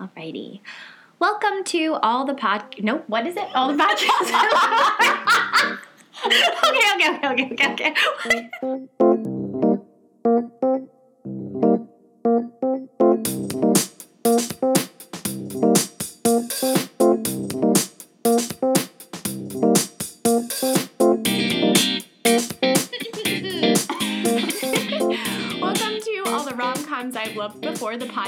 Alrighty. Welcome to all the pod. No, what is it? All the podcasts. okay, okay, okay, okay, okay, okay. Welcome to all the rom coms I've loved before, the podcast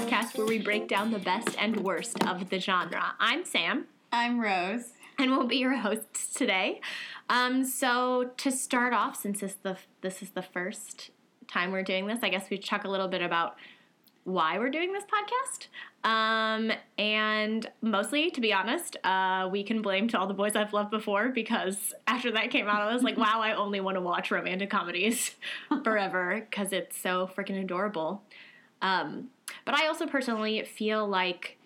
we break down the best and worst of the genre. I'm Sam. I'm Rose. and we'll be your hosts today. Um, so to start off, since this the this is the first time we're doing this, I guess we should talk a little bit about why we're doing this podcast. Um, and mostly, to be honest, uh, we can blame to all the boys I've loved before because after that came out, I was like, wow, I only want to watch romantic comedies forever because it's so freaking adorable. Um, but I also personally feel like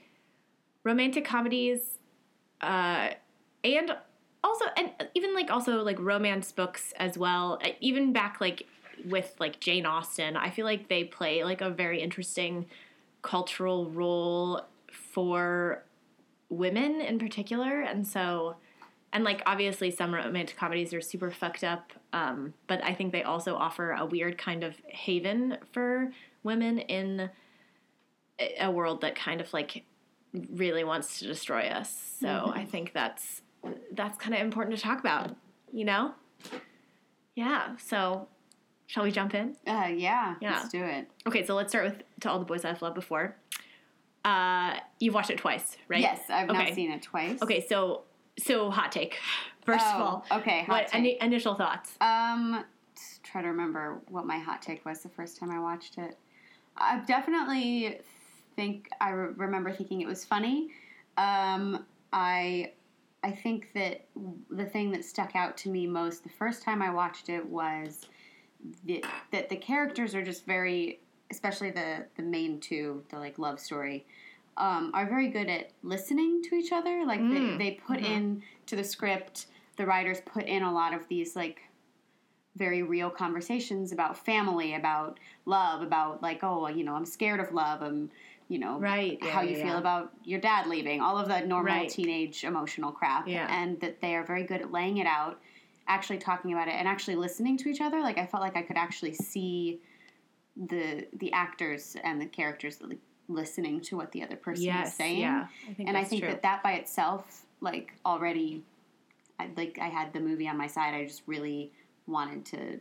romantic comedies uh, and also and even like also like romance books as well. Uh, even back like with like jane austen i feel like they play like a very interesting cultural role for women in particular. And so and like obviously some romantic comedies are super fucked up um, but i think they also offer a weird kind of haven for women in a- world that kind of like really wants to destroy us. So I think that's that's kind of important to talk about, you know? Yeah. So shall we jump in? Uh, yeah, Yeah. let's do it. Okay, so let's start with to all the boys I've loved before. Uh you've watched it twice, right? Yes, I've now Okay. seen it twice. Okay, so so hot take. First of Oh, all, okay, hot what take. ini- initial thoughts? Um, try to remember what my hot take was the first time I watched it. I've definitely think I re- remember thinking it was funny. Um, I I think that the thing that stuck out to me most the first time I watched it was the, that the characters are just very, especially the the main two, the like love story, um, are very good at listening to each other. Like Mm, they, they put mhm. in to the script, the writers put in a lot of these like very real conversations about family, about love, about like oh you know I'm scared of love, I'm you know Right, yeah, how you yeah, feel about your dad leaving, all of the normal Right. teenage emotional crap, Yeah. and that they are very good at laying it out, actually talking about it, and actually listening to each other. Like I felt like I could actually see the the actors and the characters like, listening to what the other person is Yes, saying. yeah. I think and I think true. that that by itself, like already, I, like I had the movie on my side. I just really wanted to,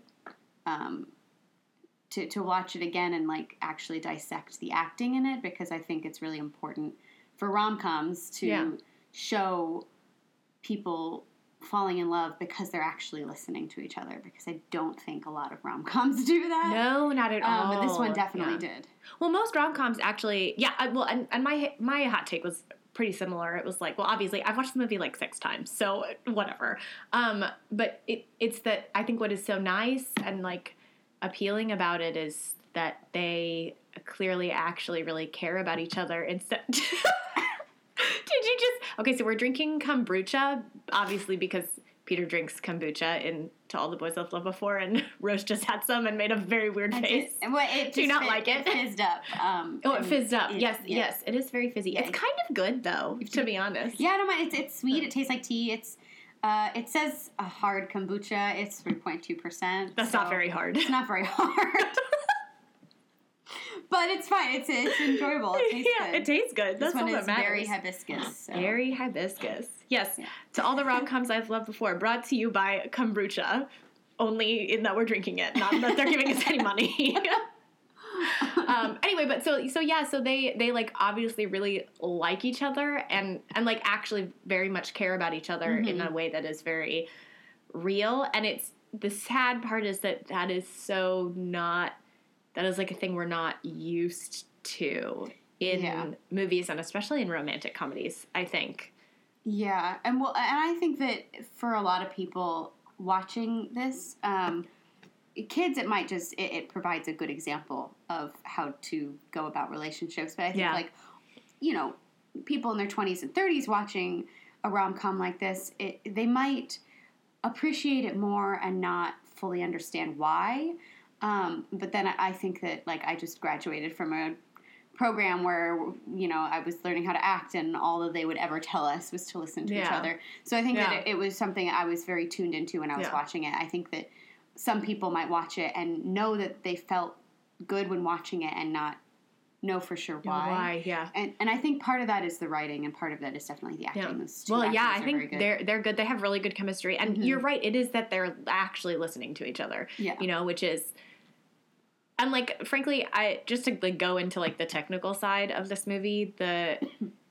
um, to to watch it again and like actually dissect the acting in it because I think it's really important for rom coms to Yeah. show people falling in love because they're actually listening to each other because I don't think a lot of rom coms do that. no, not at all. Um, but this one definitely Yeah. did. Well, most rom coms actually, yeah. I, well, and, and my my hot take was pretty similar. It was like, well, obviously, I've watched the movie like six times, so whatever. Um, but it it's that I think what is so nice and like appealing about it is that they clearly actually really care about each other instead. Did you just okay? So we're drinking kombucha, obviously because Peter drinks kombucha in To All the Boys I've Loved Before, and Rose just had some and made a very weird I face. did- well, it Do you just not like it? fizzed up. Um, Oh, it fizzed up. it- yes, yeah. yes, it is very fizzy. Yeah. It's kind of good though, to be honest. Yeah, I don't mind. It's, it's sweet. It tastes like tea. It's uh, it says a hard kombucha. It's three point two percent. That's not very hard. It's not very hard. but it's fine. It's it's enjoyable. It tastes yeah, good. it tastes good. This That's one all is that matters. hibiscus. So. Very hibiscus. Yes. Yeah. To all the rom coms I've loved before, brought to you by kombucha. Only in that we're drinking it, not that they're giving us any money. um, anyway, but so so yeah, so they they like obviously really like each other and and like actually very much care about each other in Mhm. a way that is very real. And it's the sad part is that that is so not that is like a thing we're not used to in Yeah. movies and especially in romantic comedies. I think. Yeah, and well, and I think that for a lot of people watching this, um, kids, it might just it, it provides a good example of how to go about relationships. But I think Yeah. like you know, people in their twenties and thirties watching a rom com like this, it, they might appreciate it more and not fully understand why. Um, but then I, I think that like I just graduated from a program where you know I was learning how to act, and all that they would ever tell us was to listen to each other. So I think Yeah. that it, it was something I was very tuned into when I was Yeah. watching it. I think that some people might watch it and know that they felt good when watching it, and not know for sure why. Why? Yeah. And and I think part of that is the writing, and part of that is definitely the acting. Yeah. Well, yeah, I think they're they're good. They have really good chemistry, and Mhm. you're right. It is that they're actually listening to each other. Yeah. You know, which is, and like frankly, I just to like go into like the technical side of this movie, the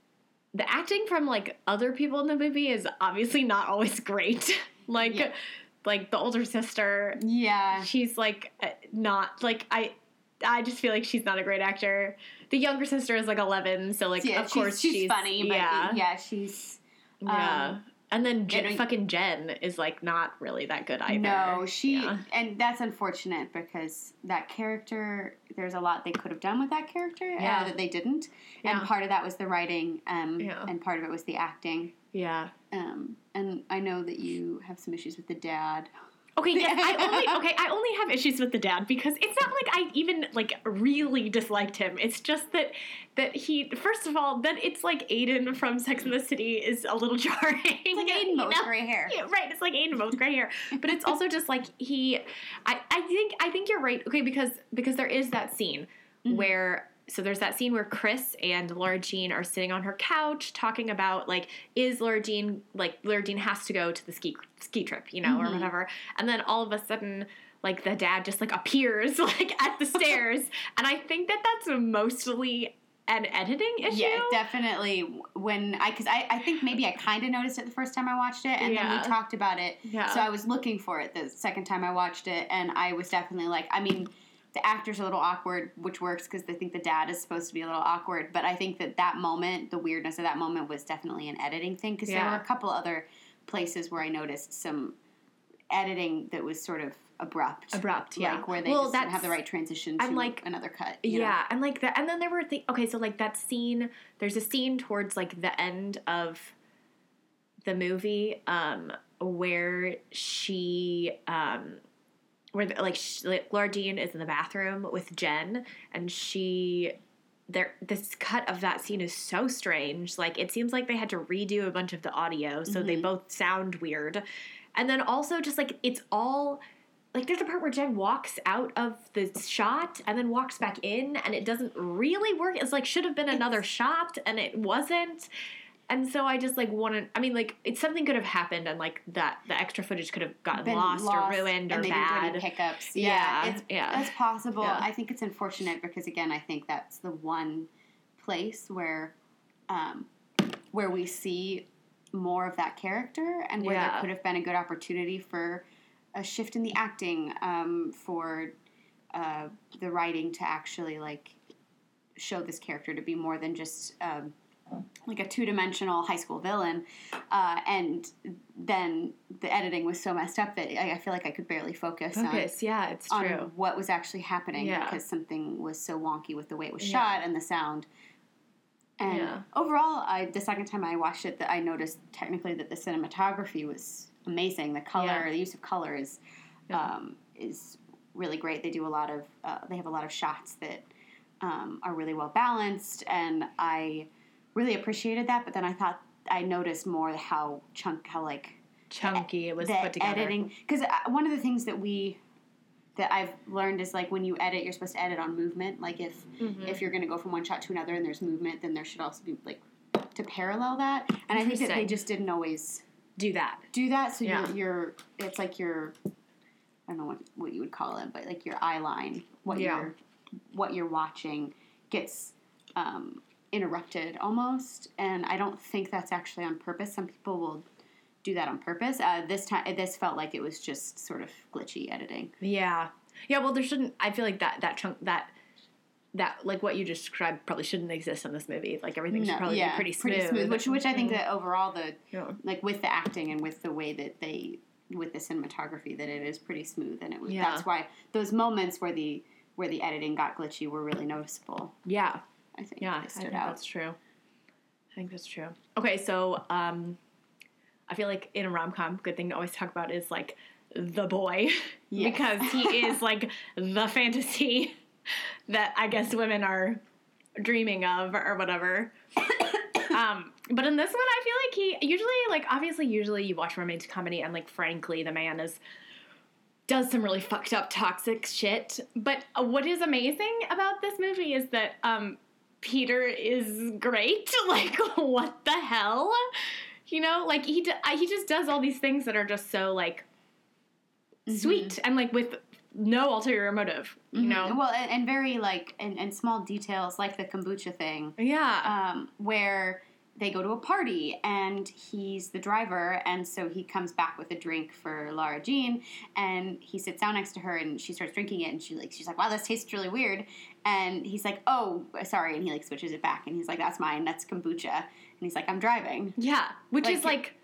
the acting from like other people in the movie is obviously not always great. like, Yeah. like the older sister, yeah. she's like uh, not like I. I just feel like she's not a great actor. The younger sister is like eleven, so like yeah, of course she's, funny, but yeah, yeah, she's yeah. Um, and then Jen, and fucking Jen is like not really that good either. No, she Yeah. and that's unfortunate because that character. There's a lot they could have done with that character Yeah. uh, that they didn't, Yeah. and part of that was the writing, um, Yeah. and part of it was the acting. Yeah. Um, and I know that you have some issues with the dad. Okay, yes, I only okay, I only have issues with the dad because it's not like I even like really disliked him. It's just that that he first of all, that it's like Aidan from Sex and the City is a little jarring. It's like Aidan you know? gray hair. Yeah, right. It's like Aidan both gray hair, but it's also just like he. I, I think I think you're right. Okay, because because there is that scene Mm-hmm. where so there's that scene where Chris and Laura Jean are sitting on her couch talking about like is Laura Jean like Laura Jean has to go to the ski ski trip, you know, Mhm. or whatever, and then all of a sudden. Like the dad just like appears like at the stairs, and I think that that's mostly an editing issue. Yeah, definitely. When I, because I, I think maybe I kind of noticed it the first time I watched it, and then we talked about it. Yeah. So I was looking for it the second time I watched it, and I was definitely like, I mean, the actor's a little awkward, which works because they think the dad is supposed to be a little awkward. But I think that that moment, the weirdness of that moment, was definitely an editing thing because there Yeah. were a couple other places where I noticed some editing that was sort of abrupt. Abrupt, like yeah. where they Well, just didn't have the right transition to I'm like- another cut. you know? Yeah, and like that, and then there were things. okay, so like that scene. There's a scene towards like the end of the movie, um, where she, um, where the, like sh like Laura Jean is in the bathroom with Jen, and she. There, this cut of that scene is so strange. Like it seems like they had to redo a bunch of the audio, so they Mhm. both sound weird. And then also just like it's all like there's a part where Jen walks out of the shot and then walks back in and it doesn't really work. It's like should have been another shot and it wasn't. And so I just like wanted I mean like it's something could have happened and like that the extra footage could have gotten been lost, or ruined or and they didn't bad. pickups. Yeah, Yeah, it's, yeah. that's possible. Yeah. I think it's unfortunate because again, I think that's the one place where, um, where we see more of that character and where Yeah. there could have been a good opportunity for a shift in the acting, um, for uh, the writing to actually like show this character to be more than just. Um, like a two-dimensional high school villain, uh, and then the editing was so messed up that I, I feel like I could barely focus, Focus, yeah, it's on, true. what was actually happening Yeah. because something was so wonky with the way it was Yeah. shot and the sound. And Yeah. overall, I the second time I watched it, that I noticed technically that the cinematography was amazing. The color, the use of color is um, is really great. They do a lot of uh, they have a lot of shots that um, are really well balanced, and I really appreciated that. But then I thought I noticed more how chunk how like Chunky, it was put together. editing because one of the things that we that I've learned is like when you edit, you're supposed to edit on movement. Like if Mhm. if you're going to go from one shot to another and there's movement, then there should also be like to parallel that. And I think that they just didn't always Do that. do that. So Yeah. you're, you're it's like your I don't know what what you would call it, but like your eye line, what Yeah. you're what you're watching gets um, interrupted almost. And I don't think that's actually on purpose. Some people will do that on purpose. Uh, this time, this felt like it was just sort of glitchy editing. Yeah. Yeah, well there shouldn't I feel like that that chunk that that like what you described probably shouldn't exist in this movie. Like everything should No, probably yeah, be pretty smooth. Which, which I think Mhm. that overall the Yeah. like with the acting and with the way that they with the cinematography that it is pretty smooth and it was Yeah. that's why those moments where the where the editing got glitchy were really noticeable. Yeah. I think Yeah, they I think out. that's true. I think that's true. Okay, so um, I feel like in a rom com, good thing to always talk about is like the boy Yes. because he is like the fantasy that I guess women are dreaming of or whatever. um, but in this one, I feel like he usually like obviously usually you watch romantic comedy and like frankly the man is does some really fucked up toxic shit. But uh, what is amazing about this movie is that um, Peter is great. Like what the hell? You know, like he d- he just does all these things that are just so like sweet and like with no ulterior motive. You know? Mm-hmm. Well, and, and very like and, and small details like the kombucha thing, Yeah. um, where they go to a party and he's the driver, and so he comes back with a drink for Laura Jean, and he sits down next to her, and she starts drinking it, and she like she's like, "Wow, this tastes really weird," and he's like, "Oh, sorry," and he like switches it back, and he's like, "That's mine, that's kombucha," and he's like, "I'm driving." yeah. Which like is like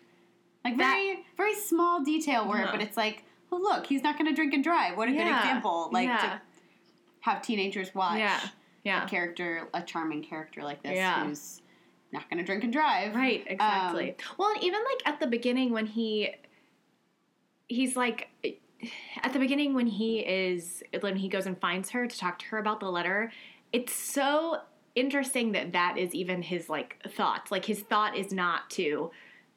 Like That- very very small detail where, Yeah. Uh-huh. but it's like, oh look, he's not going to drink and drive. What a good example! Like Yeah. to have teenagers watch yeah. Yeah. a character, a charming character like this Yeah. who's not going to drink and drive. Right, exactly. Um, well, and even like at the beginning when he he's like at the beginning when he is when he goes and finds her to talk to her about the letter, it's so interesting that that is even his like thought. Like his thought is not to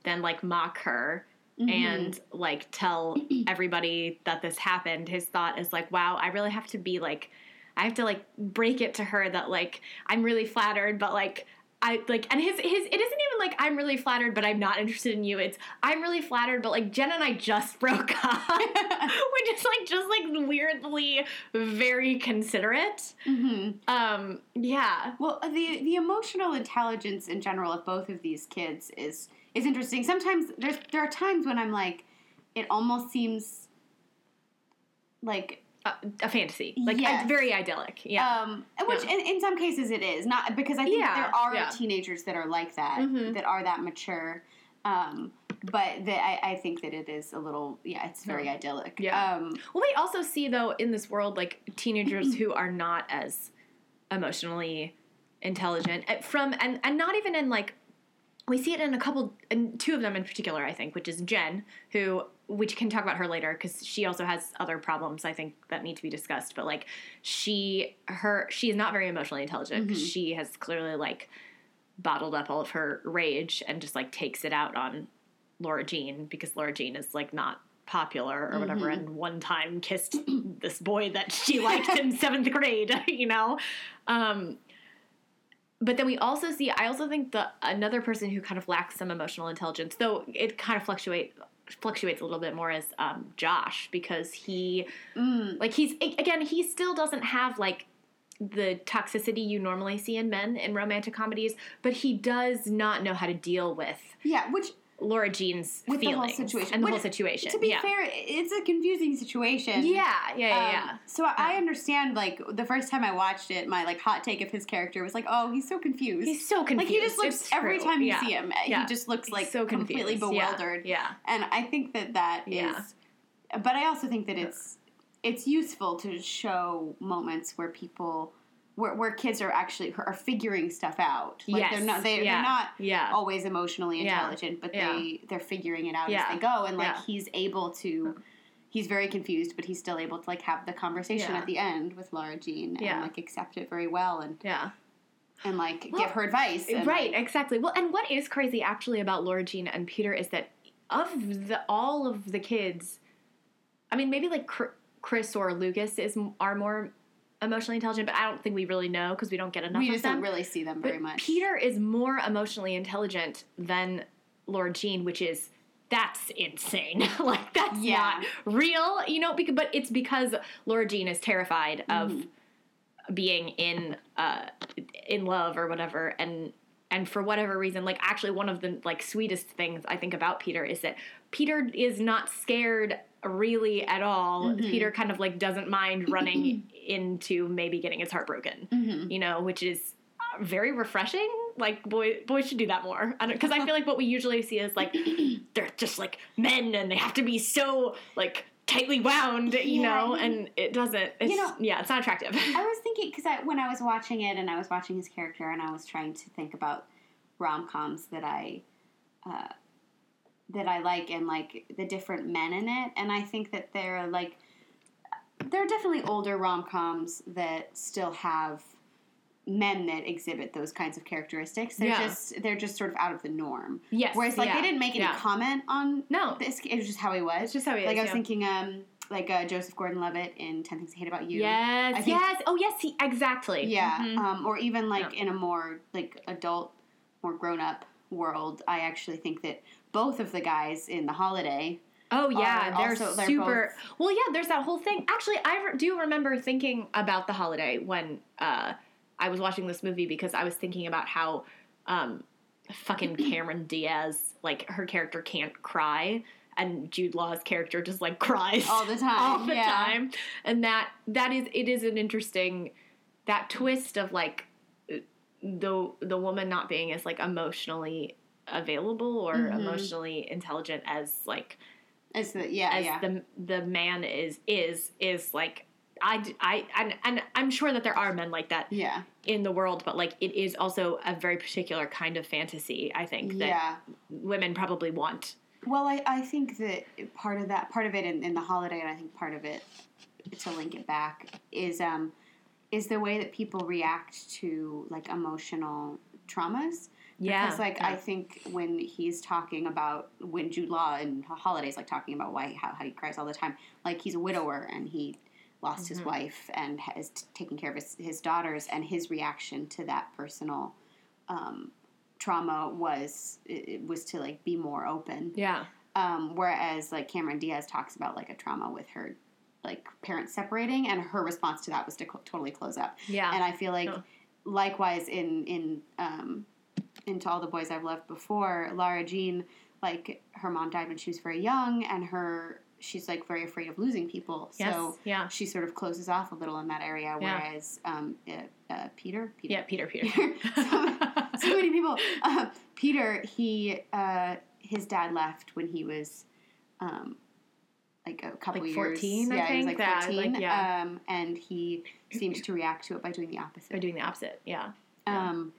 then like mock her mm-hmm. and like tell everybody that this happened. His thought is like, wow, I really have to be like I have to like break it to her that like I'm really flattered, but like I like and his his it isn't even like I'm really flattered, but I'm not interested in you. It's I'm really flattered, but like Jen and I just broke up. We're just like just like weirdly very considerate. hmm Um yeah. Well, the the emotional intelligence in general of both of these kids is is interesting. Sometimes there's there are times when I'm like, it almost seems like A, a fantasy. Like Yes. it's very idyllic. Yeah. Um, which Yeah. in, in some cases it is not because I think Yeah, there are yeah. teenagers that are like that Mhm. that are that mature. Um, but that I, I think that it is a little yeah it's very idyllic. Yeah. Um, Well, we also see though in this world like teenagers who are not as emotionally intelligent uh, from and and not even in like we see it in a couple and two of them in particular I think which is Jen who we can talk about her later because she also has other problems I think that need to be discussed but like she her she is not very emotionally intelligent because she has clearly like bottled up all of her rage and just like takes it out on Laura Jean because Laura Jean is like not popular or whatever and one time kissed this boy that she liked in seventh grade, you know? Um, but then we also see, I also think the another person who kind of lacks some emotional intelligence, though it kind of fluctuate fluctuates a little bit more is um, Josh because he mm, like he's again he still doesn't have like the toxicity you normally see in men in romantic comedies, but he does not know how to deal with yeah, which Laura Jean's with the whole situation and the Which, whole situation. To be yeah. fair, it's a confusing situation. yeah, yeah, yeah, Um, yeah. So I I understand. Like the first time I watched it, my like hot take of his character was like, "Oh, he's so confused." He's so confused. Like he just looks It's every true. time you Yeah. see him, Yeah. he just looks like so completely confused. Yeah. bewildered. Yeah. And I think that that is, Yeah. but I also think that it's it's useful to show moments where people where, where kids are actually are figuring stuff out. Like Yes. they're not they, Yeah. they're not Yeah. always emotionally Yeah. intelligent, but Yeah. they they're figuring it out Yeah. as they go. And like Yeah. he's able to. He's very confused, but he's still able to like have the conversation Yeah. at the end with Laura Jean and Yeah. like accept it very well and Yeah. and like Well, give her advice. And, right, like, exactly. Well, and what is crazy actually about Laura Jean and Peter is that of the all of the kids, I mean, maybe like Chris or Lucas is are more emotionally intelligent, but I don't think we really know because we don't get enough we of just don't really see them But very much. Peter is more emotionally intelligent than Laura Jean, which is that's insane. like that's Yeah. not real, you know. Because, but it's because Laura Jean is terrified of Mm-hmm. being in uh, in love or whatever, and and for whatever reason, like actually one of the like sweetest things I think about Peter is that Peter is not scared really at all. Mm-hmm. Peter kind of like doesn't mind running into maybe getting his heart broken, Mm-hmm. you know, which is uh, very refreshing. Like boy, boys should do that more. Because I, feel like what we usually see is like they're just like men and they have to be so like tightly wound, you Yeah, know, I mean- and it doesn't. It's, You know- yeah, it's not attractive. I was thinking because I, when I was watching it and I was watching his character and I was trying to think about rom coms that I uh, that I like and like the different men in it, and I think that they're like there are definitely older rom coms that still have men that exhibit those kinds of characteristics. They're Yeah. just they're just sort of out of the norm. Yes. Whereas like yeah, they didn't make any yeah. comment on No. this. It was just how he was. It's just how he like is, I was thinking, um, like uh, Joseph Gordon-Levitt in Ten Things I Hate About You. Yes. Think- yes. Oh, yes. He, exactly. Yeah, Mhm. um, or even like in a more like adult, more grown-up world. I actually think that both of the guys in The Holiday. Oh yeah, they're also- they're super. well, yeah, there's that whole thing. Actually, I re- do remember thinking about the holiday when uh, I was watching this movie because I was thinking about how um, fucking Cameron Diaz, like her character can't cry, and Jude Law's character just like cries All the time, all the yeah. time, and that that is it is an interesting that twist of like the the woman not being as like emotionally available or Mhm. emotionally intelligent as like As the yeah as yeah the the man is is is like I, I and, and I'm sure that there are men like that yeah in the world, but like it is also a very particular kind of fantasy. I think that yeah. women probably want. Well, I, I think that part of that, part of it in, in the holiday, and I think part of it to link it back is um, is the way that people react to like emotional traumas. Yeah, Because like yeah. I think when he's talking about when Jude Law and holidays like talking about why how, how he cries all the time, like he's a widower and he lost his Mm-hmm. wife and is taking care of his, his daughters, and his reaction to that personal um, trauma was was to like be more open. yeah, Um, whereas like Cameron Diaz talks about like a trauma with her like parents separating, and her response to that was to cl- totally close up. yeah, And I feel like Yeah. likewise in in um, into all the boys I've loved before, Lara Jean, like her mom died when she was very young, and her she's like very afraid of losing people. yes, So yeah, she sort of closes off a little in that area. Yeah. Whereas um, uh, uh, Peter, Peter, yeah. Peter, Peter. so, so many people. Uh, Peter, he uh, his dad left when he was um, like a couple Like years. 14, I yeah, he was like that, fourteen. like, yeah. um, and he seems to react to it by doing the opposite. They're doing the opposite. Yeah, yeah. Um,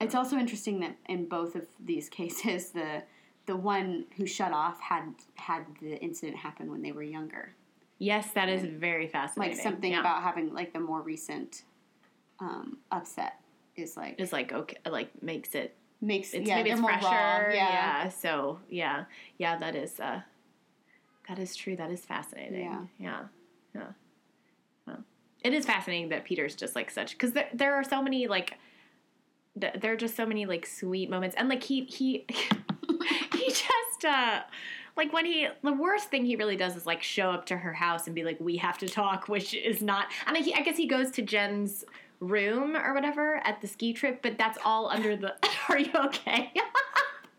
it's also interesting that in both of these cases, the the one who shut off had had the incident happen when they were younger. yes, that is very fascinating. Like something yeah. about having like the more recent um, upset is like is like okay, like makes it makes it's yeah maybe it's more fresher. raw, yeah. So yeah, yeah, that is uh, that is true. That is fascinating. Yeah. yeah, yeah. Well, it is fascinating that Peter's just like such because there there are so many like there are just so many like sweet moments and like he he he just uh like when he the worst thing he really does is like show up to her house and be like we have to talk which is not and I, I guess he goes to jen's room or whatever at the ski trip but that's all under the are you okay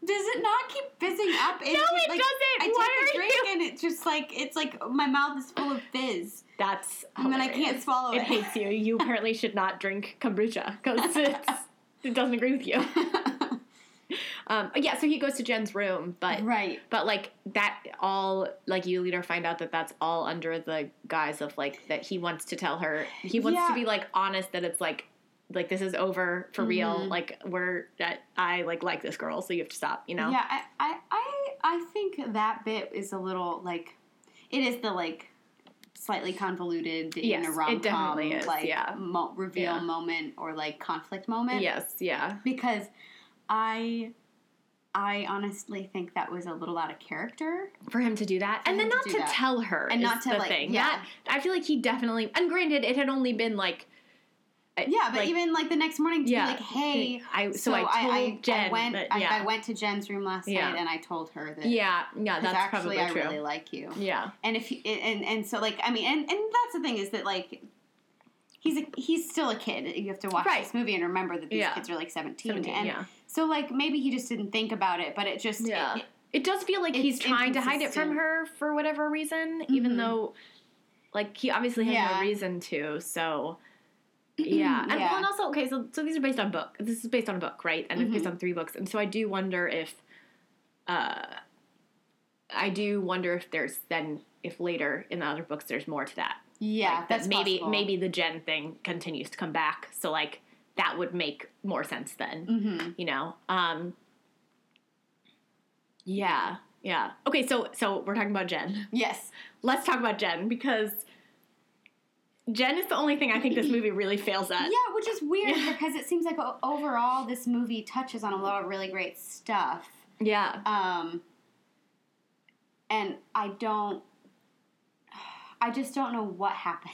Does it not keep fizzing up? No, it doesn't. I Why take a drink you- and it's just like it's like my mouth is full of fizz, that's and then I can't swallow it it. hates you you apparently should not drink kombucha because it's it doesn't agree with you um yeah so he goes to jen's room but right. But like that all like you later find out that that's all under the guise of like that he wants to tell her he wants Yeah. to be like honest that it's like like this is over for real Mhm. like we're that I like like this girl so you have to stop you know Yeah, I, I, I, I think that bit is a little like, it is the like slightly convoluted Yes, in a rom com like yeah. mo- reveal Yeah. moment or like conflict moment. yes yeah because I, I honestly think that was a little out of character. for him to do that and then to not to tell her And not to, the like, thing yeah. That- I feel like he definitely and granted it had only been like Yeah, but like, even like the next morning to Yeah. be like, hey. I so, I told I, Jen went. that, I, yeah I went to Jen's room last Yeah. night and I told her that. yeah yeah, that's actually probably I true really like you. yeah And if he, and and so like I mean and and that's the thing is that like he's a, he's still a kid. You have to watch Right. this movie and remember that these Yeah. kids are like seventeen. 17 and yeah so like maybe he just didn't think about it, but it just Yeah. it- It does feel like he's trying to hide it from her for whatever reason, even Mhm. though, like, he obviously has Yeah. no reason to. So, yeah, and, Yeah. well, and also, okay, so so these are based on book. This is based on a book, right? And it's based Mhm. on three books, and so I do wonder if, uh, I do wonder if there's then if later in the other books there's more to that. yeah, Like, that that's maybe possible. maybe the Jen thing continues to come back. So like that would make more sense then Mm-hmm. you know um yeah yeah okay so so we're talking about jen Yes. let's talk about jen because Jen is the only thing I think this movie really fails at. Yeah, which is weird Yeah. because it seems like overall this movie touches on a lot of really great stuff. Yeah. Um, and I don't, I just don't know what happened.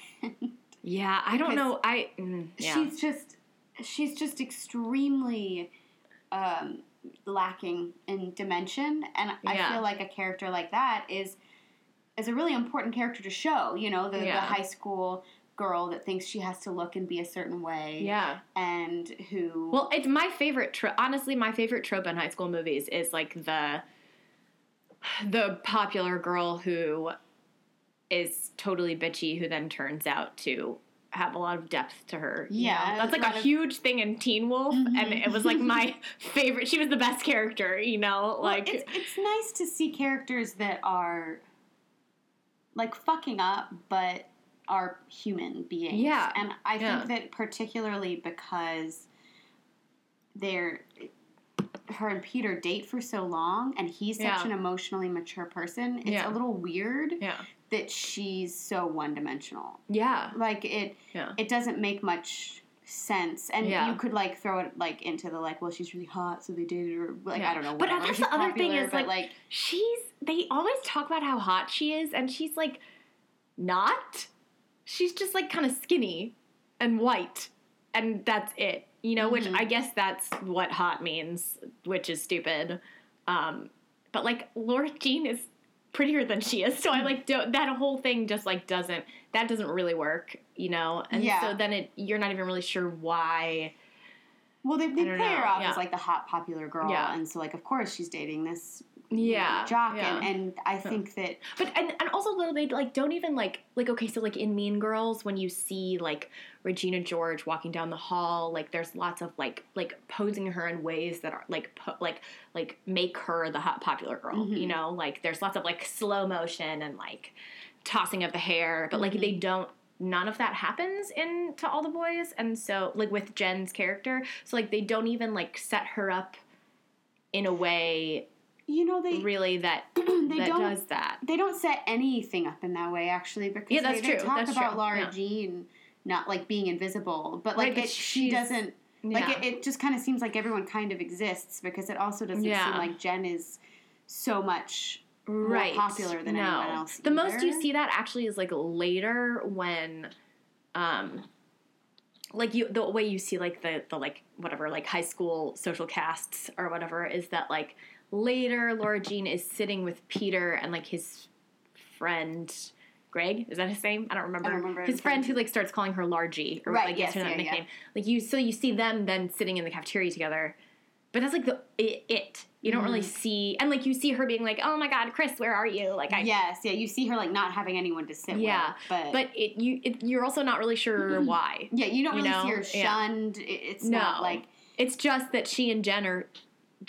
Yeah, I don't know. I mm, yeah. She's just, she's just extremely um, lacking in dimension, and I Yeah. feel like a character like that is is a really important character to show. You know, the, the high school girl that thinks she has to look and be a certain way, yeah. and who Well, it's my favorite trope. Honestly, my favorite trope in high school movies is like the the popular girl who is totally bitchy, who then turns out to have a lot of depth to her. Yeah, know? that's like a a, lot of- huge thing in Teen Wolf, and Mhm. it was like my favorite. She was the best character, you know. Well, Like, it's it's nice to see characters that are like fucking up, but are human beings. Yeah, and I yeah. think that particularly because they're her and Peter date for so long, and he's such Yeah. an emotionally mature person. It's Yeah. a little weird yeah, that she's so one dimensional. yeah, Like it, yeah. it doesn't make much sense and Yeah. you could like throw it like into the like well she's really hot so they dated her like Yeah. i don't know But I whatever. guess She's the other thing is, like, like, she's they always talk about how hot she is and she's like not she's just like kind of skinny and white and that's it you know which Mhm. i guess that's what hot means which is stupid um but like laura jean is prettier than she is so i like don't that whole thing just like doesn't that doesn't really work you know and Yeah. so then it you're not even really sure why well they, they play don't her know, off yeah. as like the hot popular girl Yeah. and so like of course she's dating this know, yeah jock yeah. and, and i think that But and, and also though they like don't even like like okay so like in Mean Girls when you see like Regina George walking down the hall like there's lots of like like posing her in ways that are like po- like like make her the hot popular girl Mhm. you know like there's lots of like slow motion and like tossing of the hair but like Mhm. they don't none of that happens in to all the boys and so like with Jen's character so like they don't even like set her up in a way you know they really that they that don't does that they don't set anything up in that way actually because Yeah, that's they, they true, talk that's about true, Laura yeah. Jean not like being invisible but Right, like but it, she doesn't like it, it just kind of seems like everyone kind of exists because it also doesn't Yeah. seem like Jen is so much right. popular than no. anyone else The most you see that actually is like later when, um, like you the way you see like the the like whatever like high school social casts or whatever is that like later Laura Jean is sitting with Peter and like his friend. Greg is that his name? I don't remember. I don't remember his friend name. who like starts calling her Largy or Right, like yes, gives her that yeah, yeah. nickname. Like you, so you see them then sitting in the cafeteria together, but that's like the it. it. You don't really Mhm. see, and like you see her being like, "Oh my God, Chris, where are you?" Like I, yes, yeah, you see her like not having anyone to sit Yeah, with, but, but it you it, you're also not really sure why. yeah, you don't you really know, see her yeah. shunned. It, it's No. not like It's just that she and Jen are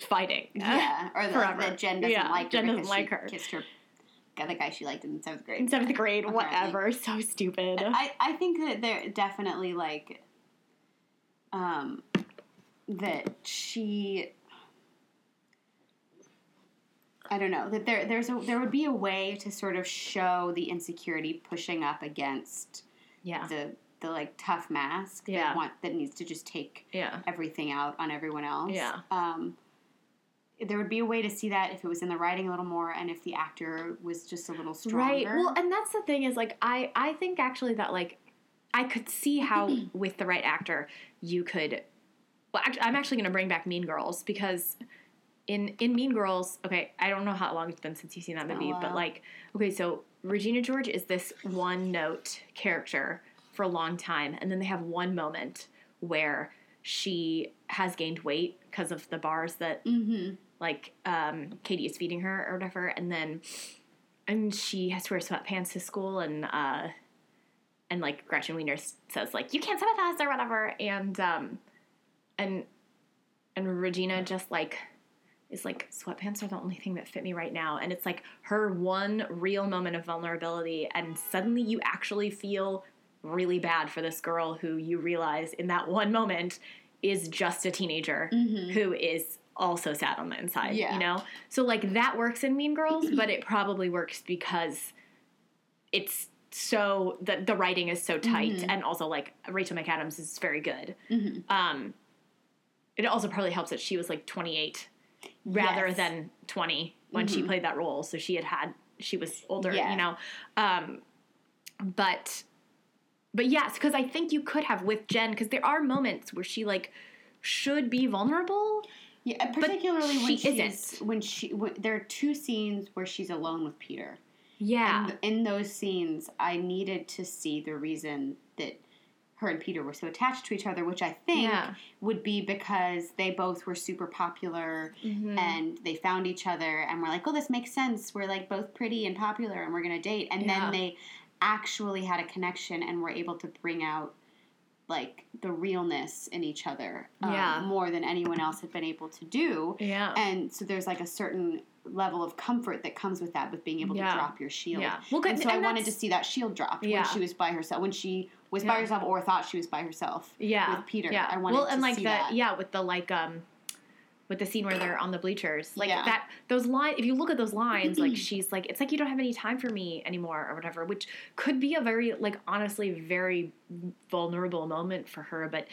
fighting. yeah, or the, Forever. that Jen doesn't Yeah, like her Jen doesn't because like her. Kissed her, got the guy she liked in seventh grade. in seventh grade, Apparently. whatever. So stupid. I, I think that they're definitely like um that she I don't know that there there's a there would be a way to sort of show the insecurity pushing up against yeah, the the like tough mask Yeah. that want that needs to just take yeah, everything out on everyone else. Yeah. Um there would be a way to see that if it was in the writing a little more and if the actor was just a little stronger. right. Well, and that's the thing is like I I think actually that like I could see how with the right actor you could. Well, actually, I'm actually going to bring back Mean Girls because in in Mean Girls, okay, I don't know how long it's been since you've seen that movie, but like, okay, so Regina George is this one note character for a long time, and then they have one moment where she has gained weight because of the bars that mm-hmm. Like um, Cady is feeding her or whatever, and then and she has to wear sweatpants to school, and uh, and like Gretchen Wiener says like you can't sit with us or whatever, and um, and and Regina just like is like sweatpants are the only thing that fit me right now, and it's like her one real moment of vulnerability, and suddenly you actually feel really bad for this girl who you realize in that one moment is just a teenager Mhm. who is also sad on the inside. Yeah. You know? So like that works in Mean Girls, but it probably works because it's so the the writing is so tight, and also like Rachel McAdams is very good. Um, it also probably helps that she was like 28 rather Yes. than 20 when she played that role, so she had had she was older, Yeah. you know. Um, but but yes, because I think you could have with Jen because there are moments where she like should be vulnerable. Yeah, particularly when she she's isn't. when she when, there are two scenes where she's alone with Peter. Yeah, And in those scenes, I needed to see the reason that her and Peter were so attached to each other, which I think Yeah. would be because they both were super popular Mm-hmm. and they found each other and were like, oh, this makes sense. We're like both pretty and popular and we're going to date. And Yeah. then they actually had a connection and were able to bring out like the realness in each other um, Yeah. more than anyone else had been able to do. yeah, And so there's like a certain level of comfort that comes with that, with being able Yeah. to drop your shield. Yeah. Well, good- and so I wanted to see that shield dropped Yeah. when she was by herself, when she was by herself or thought she was by herself. yeah, with Peter. Yeah, I wanted well, to and like the that. yeah with the like um with the scene where they're on the bleachers, like Yeah. that those lines. If you look at those lines, like she's like, it's like you don't have any time for me anymore or whatever, which could be a very like honestly very vulnerable moment for her, but.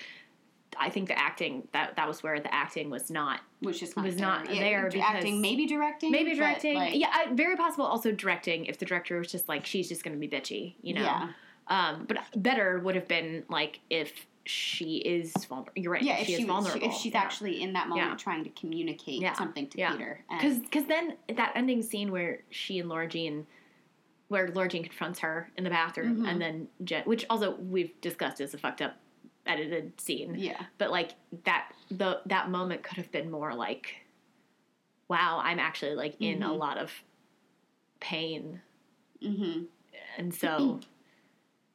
I think the acting that that was where the acting was not Which is not Was there. not Yeah, there acting, because- maybe directing, maybe directing. like, yeah, I, very possible. Also directing if the director was just like she's just going to be bitchy, you know. Yeah. Um, but better would have been like if she is vulnerable. You're right. yeah. if she she, vulnerable. if she's yeah. actually in that moment Yeah. trying to communicate Yeah. something to Yeah. Peter, because because then that ending scene where she and Laura Jean, where Laura Jean confronts her in the bathroom, Mm-hmm. and then Jen, which also we've discussed is a fucked up edited scene. yeah, But like that the that moment could have been more like, wow, I'm actually like in a Mhm. lot of pain, hmm and so.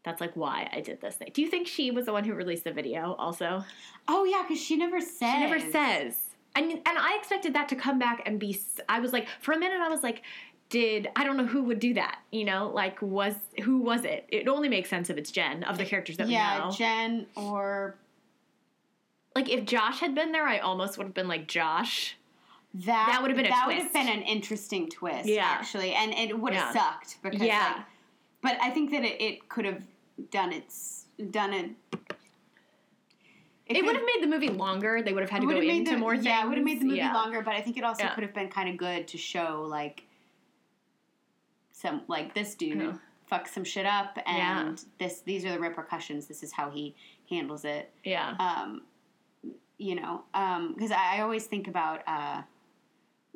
That's like why I did this thing. Do you think she was the one who released the video? Also, oh yeah, because she never says. She never says. And and I expected that to come back and be. I was like, for a minute, I was like, did I don't know who would do that? You know, like was who was it? It only makes sense if it's Jen of the characters that we Yeah, know. Jen or like if Josh had been there, I almost would have been like Josh. that. That would've been a that would have been an interesting twist. Yeah. actually, and it would have Yeah. sucked because Yeah. like, but I think that it, it could have done its done it. It would have made the movie longer. They would have had to go into the, more things. Yeah, it would have made the movie Yeah. longer, but I think it also Yeah. could have been kind of good to show like some like this dude Yeah. fucks some shit up, Yeah. and this these are the repercussions. This is how he handles it. Yeah. Um, you know, because I, I always think about uh,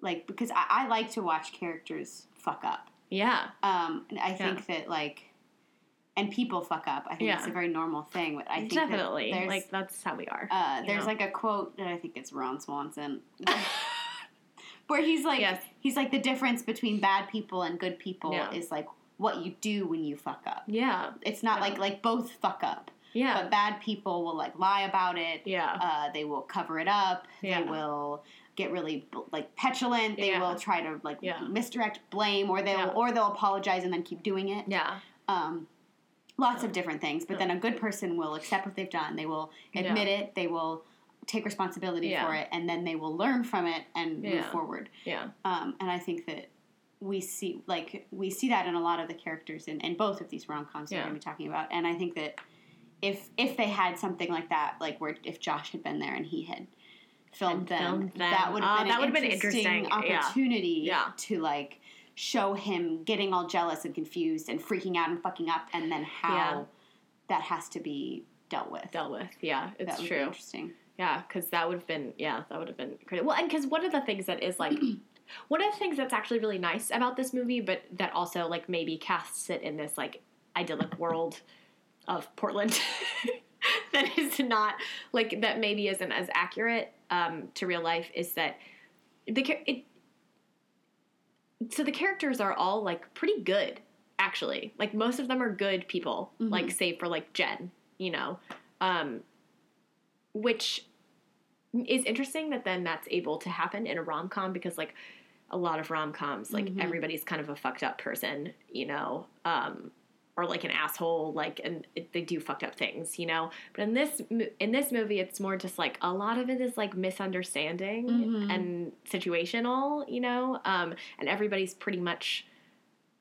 like because I, I like to watch characters fuck up. yeah. Um, and I think that like. And people fuck up. I think Yeah. it's a very normal thing. But I think Definitely. there's, Like that's how we are. uh, there's know? like a quote that I think it's Ron Swanson, where he's like, Yes. he's like the difference between bad people and good people Yeah. is like what you do when you fuck up. yeah. It's not Yeah. like like both fuck up, Yeah. but bad people will like lie about it. yeah. Uh, they will cover it up. Yeah. They will get really like petulant. They will try to like misdirect blame, or they'll or they'll apologize and then keep doing it. yeah. Um, lots of different things. But then a good person will accept what they've done. They will admit it. They will take responsibility Yeah. for it, and then they will learn from it and move forward. Yeah. Um, and I think that we see like we see that in a lot of the characters in, in both of these rom coms Yeah. we're going to be talking about. And I think that if if they had something like that, like where if Josh had been there and he had filmed them, filmed them. that would have been that an would've been interesting, interesting. Yeah. opportunity Yeah. to like show him getting all jealous and confused and freaking out and fucking up, and then how Yeah. that has to be dealt with. Dealt with. Yeah. It's true. interesting. Yeah, because that would have been yeah, that would have been great. Well, and because one of the things that is like one of the things that's actually really nice about this movie, but that also like maybe casts it in this like idyllic world of Portland that is not like that maybe isn't as accurate um, to real life is that the it. So the characters are all like pretty good, actually. Like most of them are good people, like save for like Jen, you know. Um, which is interesting that then that's able to happen in a rom com because like a lot of rom coms like everybody's kind of a fucked up person, you know, um, or like an asshole, like and it, they do fucked up things, you know. But in this in this movie, it's more just like a lot of it is like misunderstanding and situational, you know, um, and everybody's pretty much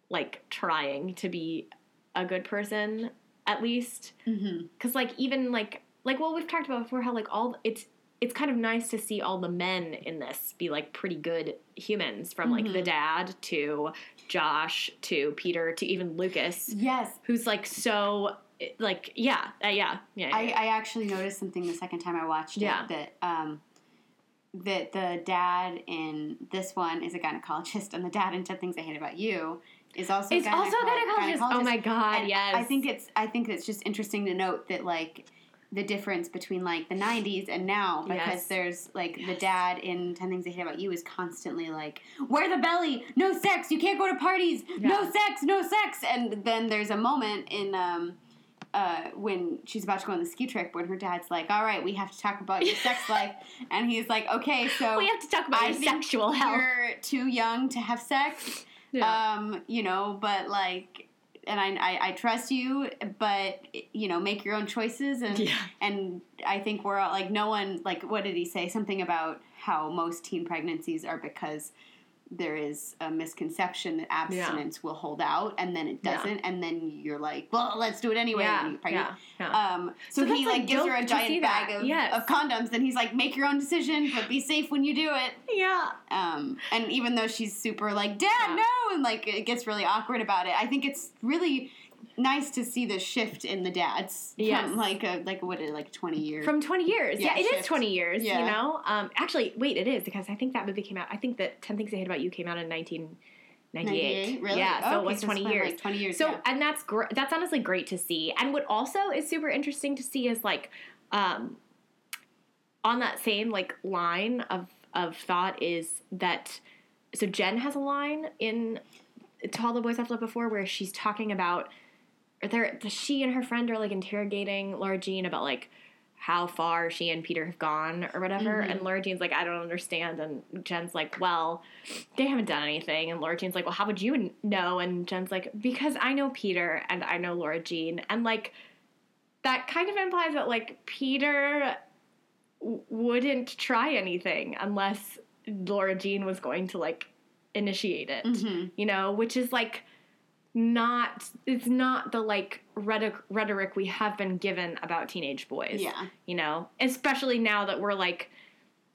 like trying to be a good person at least Mm-hmm. because like even like like well we've talked about before how like all it's it's kind of nice to see all the men in this be like pretty good humans from like the Mhm. dad to Josh to Peter to even Lucas Yes. who's like so like yeah uh, yeah yeah, yeah, I. I actually noticed something the second time I watched it Yeah. that um, that the dad in this one is a gynecologist and the dad in Ten Things I Hate About You is also it's a also gyneco- gynecologist. Oh my god, And yes. I think it's I think it's just interesting to note that like the difference between like the 90s and now because Yes. there's like the dad in 10 things i hate about you is constantly like wear the belly no sex you can't go to parties no sex no sex and then there's a moment in um uh, when she's about to go on the ski trip, when her dad's like, "All right, we have to talk about your sex life," and he's like, "Okay, so we have to talk about I your sexual health. you're too young to have sex, Yeah. um, you know, but like, and I, I, I trust you, but you know, make your own choices, and Yeah. and I think we're all like, no one like, what did he say? Something about how most teen pregnancies are because there is a misconception that abstinence will hold out, and then it doesn't, and then you're like, well, let's do it anyway. yeah, and you're pregnant. yeah, yeah. Um, so, So he like gives her a giant bag of, Yes. of condoms, and he's like, "Make your own decision, but be safe when you do it." yeah. Um, and even though she's super like, Dad, Yeah. no, and like it gets really awkward about it, I think it's really nice to see the shift in the dads from like a like what is like twenty years. From 20 years. Yeah, Yeah, it is shift. 20 years, Yeah. you know? Um, actually, wait, it is because I think that movie came out. I think that 10 Things I Hate About You came out in 1998. really? Yeah, so Okay, it was it's 20 been, years. Like Twenty years. So, yeah. and that's gr- that's honestly great to see. And what also is super interesting to see is like, um, on that same like line of of thought is that so Gen has a line in to all the boys I've loved before where she's talking about they're she and her friend are like interrogating Lara Jean about like how far she and Peter have gone or whatever. Mhm. And Lara Jean's like, I don't understand. And Gen's like, well, they haven't done anything. And Lara Jean's like, well, how would you kn- know? And Gen's like, because I know Peter and I know Lara Jean. And like, that kind of implies that like Peter w- wouldn't try anything unless Lara Jean was going to like initiate it Mhm. you know, which is like not it's not the like rhetoric, rhetoric we have been given about teenage boys. Yeah. You know, especially now that we're like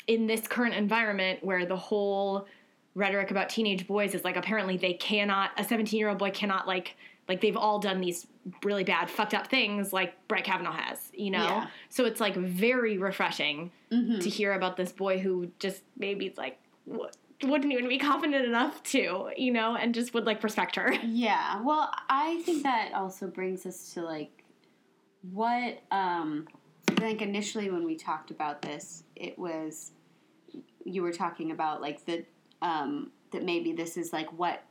in this current environment where the whole rhetoric about teenage boys is like apparently they cannot a 17-year-old boy cannot like like they've all done these really bad fucked up things like Brett Kavanaugh has, you know. Yeah. So it's like very refreshing Mhm. to hear about this boy who just maybe it's like w- wouldn't even be confident enough to, you know, and just would like respect her. Yeah. Well, I think that also brings us to like what um I think initially when we talked about this, it was you were talking about like the um that maybe this is like what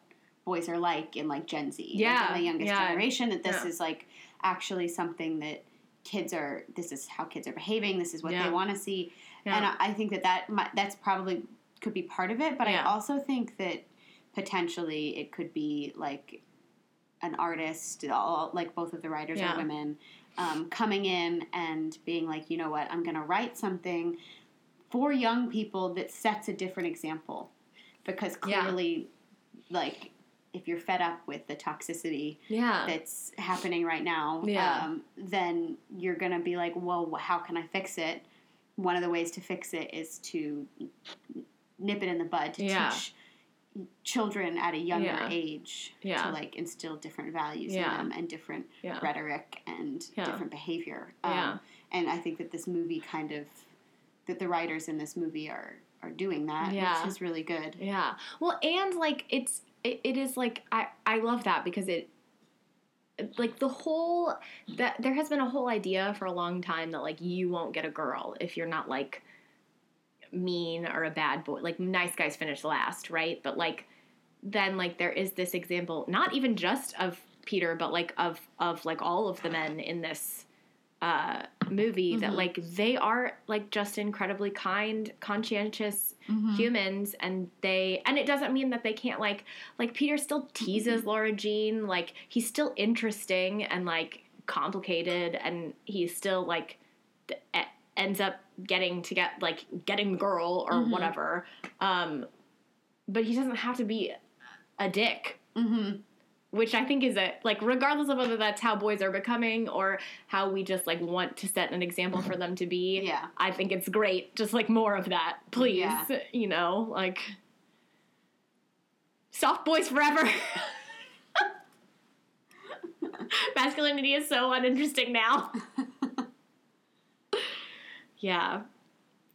boys are like in like Gen Z, like, Yeah, in the youngest yeah, generation. That this yeah. is like actually something that kids are. This is how kids are behaving. This is what Yeah. they want to see, and I, I think that that might, that's probably could be part of it. But I also think that potentially it could be like an artist, all, like both of the writers Yeah. are women, um, coming in and being like, you know what, I'm going to write something for young people that sets a different example. Because Yeah. clearly, like, if you're fed up with the toxicity Yeah. that's happening right now, Yeah. um, then you're going to be like, well, how can I fix it? One of the ways to fix it is to nip it in the bud to Yeah. teach children at a younger Yeah. age Yeah. to like instill different values in them and different rhetoric and different behavior. Yeah. Um, and I think that this movie kind of that the writers in this movie are are doing that, Yeah. which is really good. Yeah. Well, and like it's it, it is like I I love that because it like the whole that there has been a whole idea for a long time that like you won't get a girl if you're not like mean or a bad boy. Like nice guys finish last, right? But like then like there is this example not even just of Peter but like of of like all of the men in this uh movie that Mhm. like they are like just incredibly kind, conscientious Mm-hmm. humans and they and it doesn't mean that they can't like like Peter still teases Lara Jean like he's still interesting and like complicated and he's still like th- ends up getting to get like getting the girl or Mhm. whatever um but he doesn't have to be a dick Mm-hmm. which I think is a like regardless of whether that's how boys are becoming or how we just like want to set an example for them to be. Yeah. I think it's great. Just like more of that, please. Yeah. You know, like soft boys forever. Masculinity is so uninteresting now. yeah.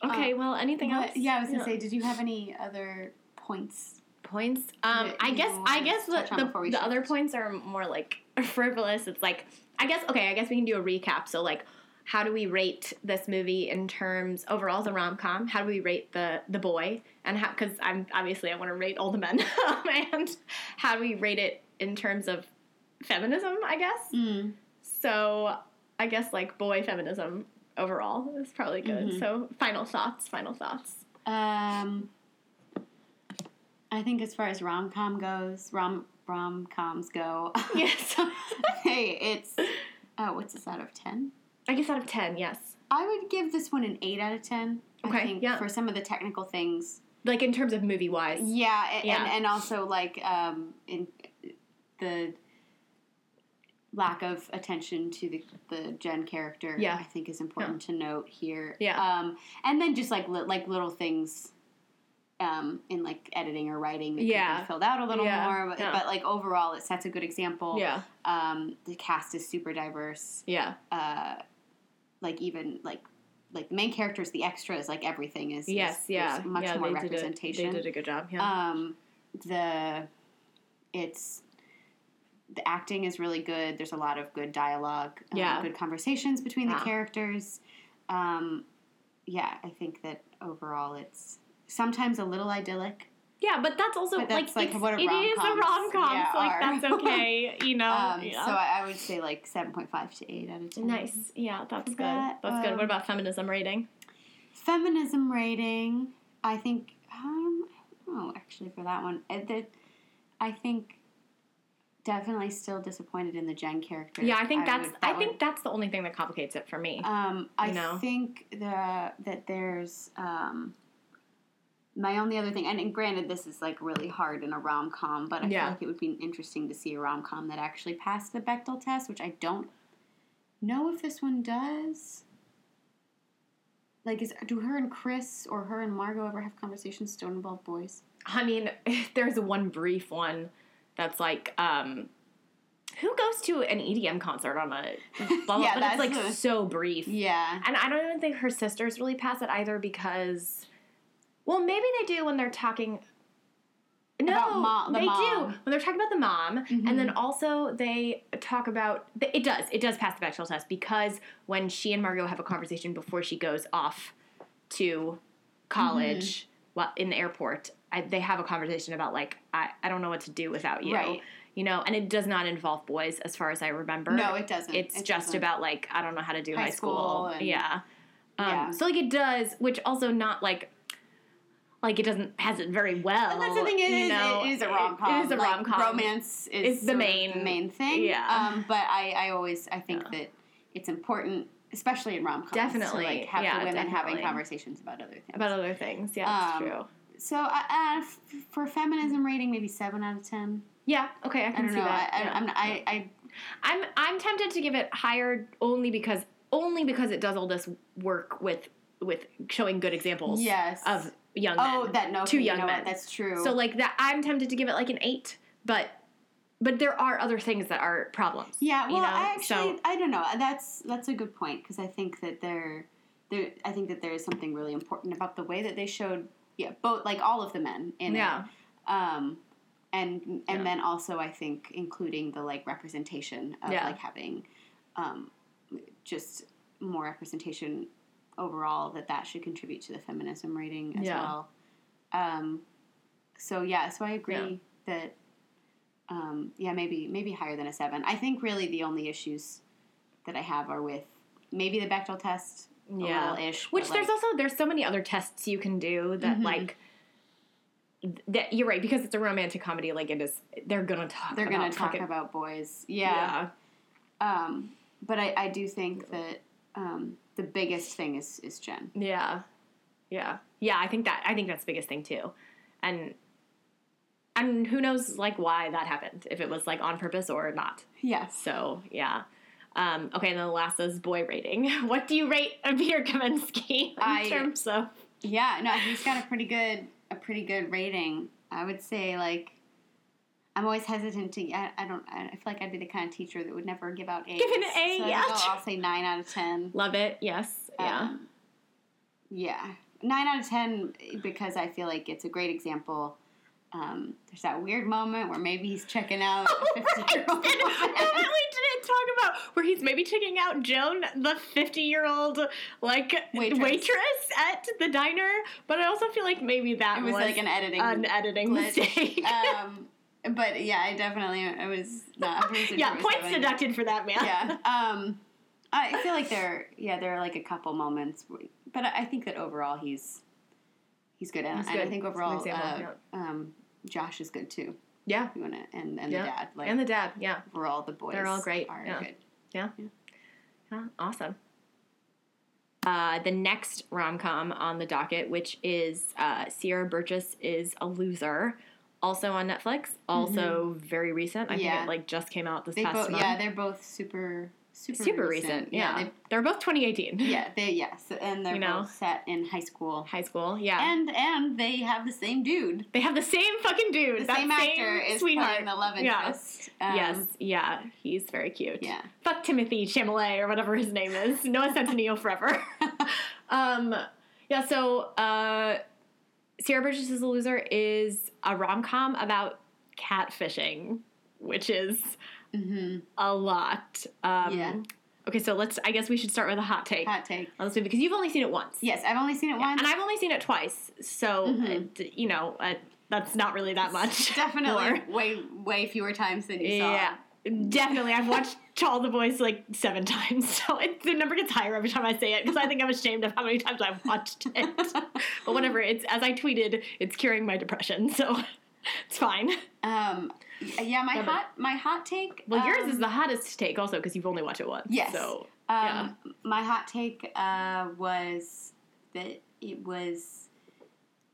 Okay. Uh, well, anything What- else? yeah, I was gonna say, did you have any other points? points. Um, I guess I guess the, the, the other points are more like frivolous. It's like I guess okay. I guess we can do a recap. So like, how do we rate this movie in terms overall as a rom com? How do we rate the the boy and how? Because I'm obviously I want to rate all the men and how do we rate it in terms of feminism? I guess. Mm. So I guess like boy feminism overall is probably good. Mhm. So final thoughts. Final thoughts. Um, I think as far as rom com goes, rom rom coms go. Yes. hey, it's oh, what's this out of ten? I guess out of ten, yes. I would give this one an eight out of ten. Okay, I think yeah. for some of the technical things. Like in terms of movie wise. Yeah, a- Yeah. and and also like um in the lack of attention to the the Gen character. Yeah. I think is important to note here. Yeah. Um, and then just like li- like little things. Um, in like editing or writing, that could Yeah. be filled out a little Yeah, more, but, yeah. but like overall, it sets a good example. Yeah. Um, the cast is super diverse. Yeah. Uh, like even like like the main characters, the extras, like everything is Yes. is, Yeah. much yeah, more they did a- representation. they did a good job. Yeah. Um, the it's the acting is really good. There's a lot of good dialogue. um, Yeah. good conversations between Yeah. the characters. Um, yeah, I think that overall it's sometimes a little idyllic. yeah, but that's also but that's, like, like, what a it is a rom com. yeah, so like are. that's okay. You know. Um, yeah. So I, I would say like seven point five to eight out of ten. nice. Yeah, that's good. That, that's good. um, What about feminism rating? Feminism rating, I think. Um, oh, actually, for that one, uh, the, I think definitely still disappointed in the Gen character. Yeah, I think that's. would- I think would- that's the only thing that complicates it for me. Um, I know. think the that there's um, my only other thing, and, and granted, this is like really hard in a rom com, but I Yeah. feel like it would be interesting to see a rom com that actually passed the Bechdel test, which I don't know if this one does. Like, is do her and Chris or her and Margot ever have conversations that don't involve boys? I mean, there's one brief one that's like, um, who goes to an EDM concert on a blah, blah, Yeah, but it's like the- so brief. Yeah. And I don't even think her sisters really pass it either because, well, maybe they do when they're talking. No, About mom- the they mom. do when they're talking about the mom, Mhm. and then also they talk about it does it does pass the Bechdel test because when she and Margot have a conversation before she goes off to college, Mm-hmm. well, in the airport, I, they have a conversation about like I, I don't know what to do without you, Right. you know, and it does not involve boys as far as I remember. No, it doesn't. It's It just doesn't. about like I don't know how to do High high, school. school yeah. Um, Yeah. So like it does, which also not like like it doesn't has it very well. But that's the thing. It is. know? it is a rom com. It is a rom com. Romance is the main- the main thing. yeah. Um, but I, I always I think Yeah. that it's important, especially in rom coms, Definitely. to like have Yeah, the women having conversations about other things. about other things. Yeah, that's Um, true. So uh, uh, f- for feminism rating, maybe seven out of ten. Yeah. Okay, I I can don't see know. that. I, I, yeah. I'm, I, I I'm I'm tempted to give it higher only because only because it does all this work with with showing good examples yes. of young oh men. that no two you young know what, men. That's true. So like that, I'm tempted to give it like an eight, but but there are other things that are problems. Yeah, well, you know? I actually, so I don't know. That's that's a good point because I think that there, there, I think that there is something really important about the way that they showed, yeah, both like all of the men in yeah, it, um, and and Yeah. then also I think including the like representation of Yeah. like having, um, just more representation overall that that should contribute to the feminism rating as Yeah. well. Um, so yeah, so I agree Yeah. that um, yeah, maybe maybe higher than a seven. I think really the only issues that I have are with maybe the Bechdel test, yeah. ish. Which there's also there's so many other tests you can do that Mhm. like that you're right because it's a romantic comedy like it is they're gonna talk they're about gonna talk fucking- about boys. Yeah. Um, but I, I do think that um, the biggest thing is is Gen. yeah yeah yeah I think that I think that's the biggest thing too and and who knows like why that happened if it was like on purpose or not. yeah So yeah. Um, okay, and then the last is boy rating. What do you rate Peter Kavinsky in I- terms of? Yeah, no, he's got a pretty good a pretty good rating. I would say like I'm always hesitant to. I, I don't. I feel like I'd be the kind of teacher that would never give out A's. Give an A, so yeah. I'll, I'll say nine out of ten. Love it. Yes. Yeah. Um, yeah, nine out of ten because I feel like it's a great example. Um, there's that weird moment where maybe he's checking out a 50 year old And the moment we didn't talk about where he's maybe checking out Joan, the fifty-year-old like Waitress. waitress. at the diner. But I also feel like maybe that It was like an editing an editing glitch. mistake. um, but yeah, I definitely it was not. Yeah, points seven. deducted for that man. Yeah. Um, I feel like there, yeah, there are like a couple moments, but I I think that overall he's he's good, He's and I think He's a good overall uh, um, Josh is good too. yeah, You wanna and and Yeah. the dad, like and the dad. Yeah, We're all the boys, They're all great, Are yeah. good. yeah, yeah, awesome. Uh, the next rom com on the docket, which is uh, Sierra Burgess is a loser, also on Netflix, also very recent. I Mm-hmm. Yeah. think it like just came out this They past both, month. yeah, they're both super super super recent. Yeah, they, they, are both 2018. yeah, they yes, and they're You know? both set in high school, high school. Yeah, and and they have the same dude. they have the same fucking dude. The that same actor is sweetheart. playing the love Yeah. interest. Um, yes, yeah, he's very cute. Yeah. Fuck Timothy Chalamet or whatever his name is. Noah Centineo forever. um, yeah. So, uh, Sierra Burgess is a loser is a rom com about catfishing, which is Mhm. a lot. Um, Yeah. Okay, so let's. I guess we should start with a hot take Hot take. on this movie because you've only seen it once. Yes, I've only seen it once. and I've only seen it twice. So, Mhm. uh, you know, uh, that's not really that much. Definitely more. way way fewer times than you saw. Yeah, definitely. I've watched All the Boys like seven times, so it, the number gets higher every time I say it because I think I'm ashamed of how many times I've watched it. but whatever. It's as I tweeted, it's curing my depression, so it's fine. Um, yeah, my Yeah, hot my hot take. Well, yours um, is the hottest take also because you've only watched it once. Yes. So Um, my hot take uh, was that it was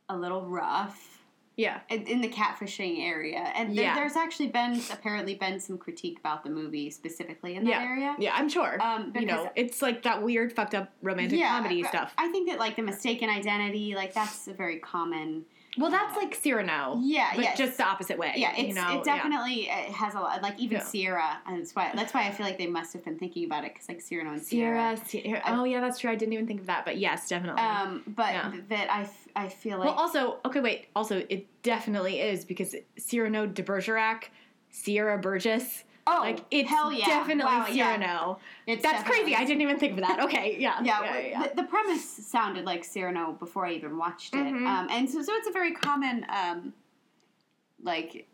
a little rough yeah, in, in the catfishing area, and there, Yeah. there's actually been apparently been some critique about the movie specifically in that Yeah. area. yeah, I'm sure. Um, you know, it's like that weird, fucked up romantic comedy stuff. I think that like the mistaken identity, like that's a very common. Well, that's like Cyrano. Yeah, but yes. just the opposite way. Yeah, it's you know? it definitely uh has a lot. Like even Yeah. Sierra, and that's why that's why I feel like they must have been thinking about it because like Cyrano and Sierra. Sierra, Sierra. Oh yeah, that's true. I didn't even think of that, but yes, definitely. Um, but Yeah. that I feel like well, also, okay, wait. Also, it definitely is because Cyrano de Bergerac, Sierra Burgess. Oh like it's hell yeah, definitely wow, yeah. Cyrano. It's That's definitely- crazy. I didn't even think of that. Okay, yeah, Yeah, yeah, yeah. The, the premise sounded like Cyrano before I even watched it, Mhm. um, and so so it's a very common um, like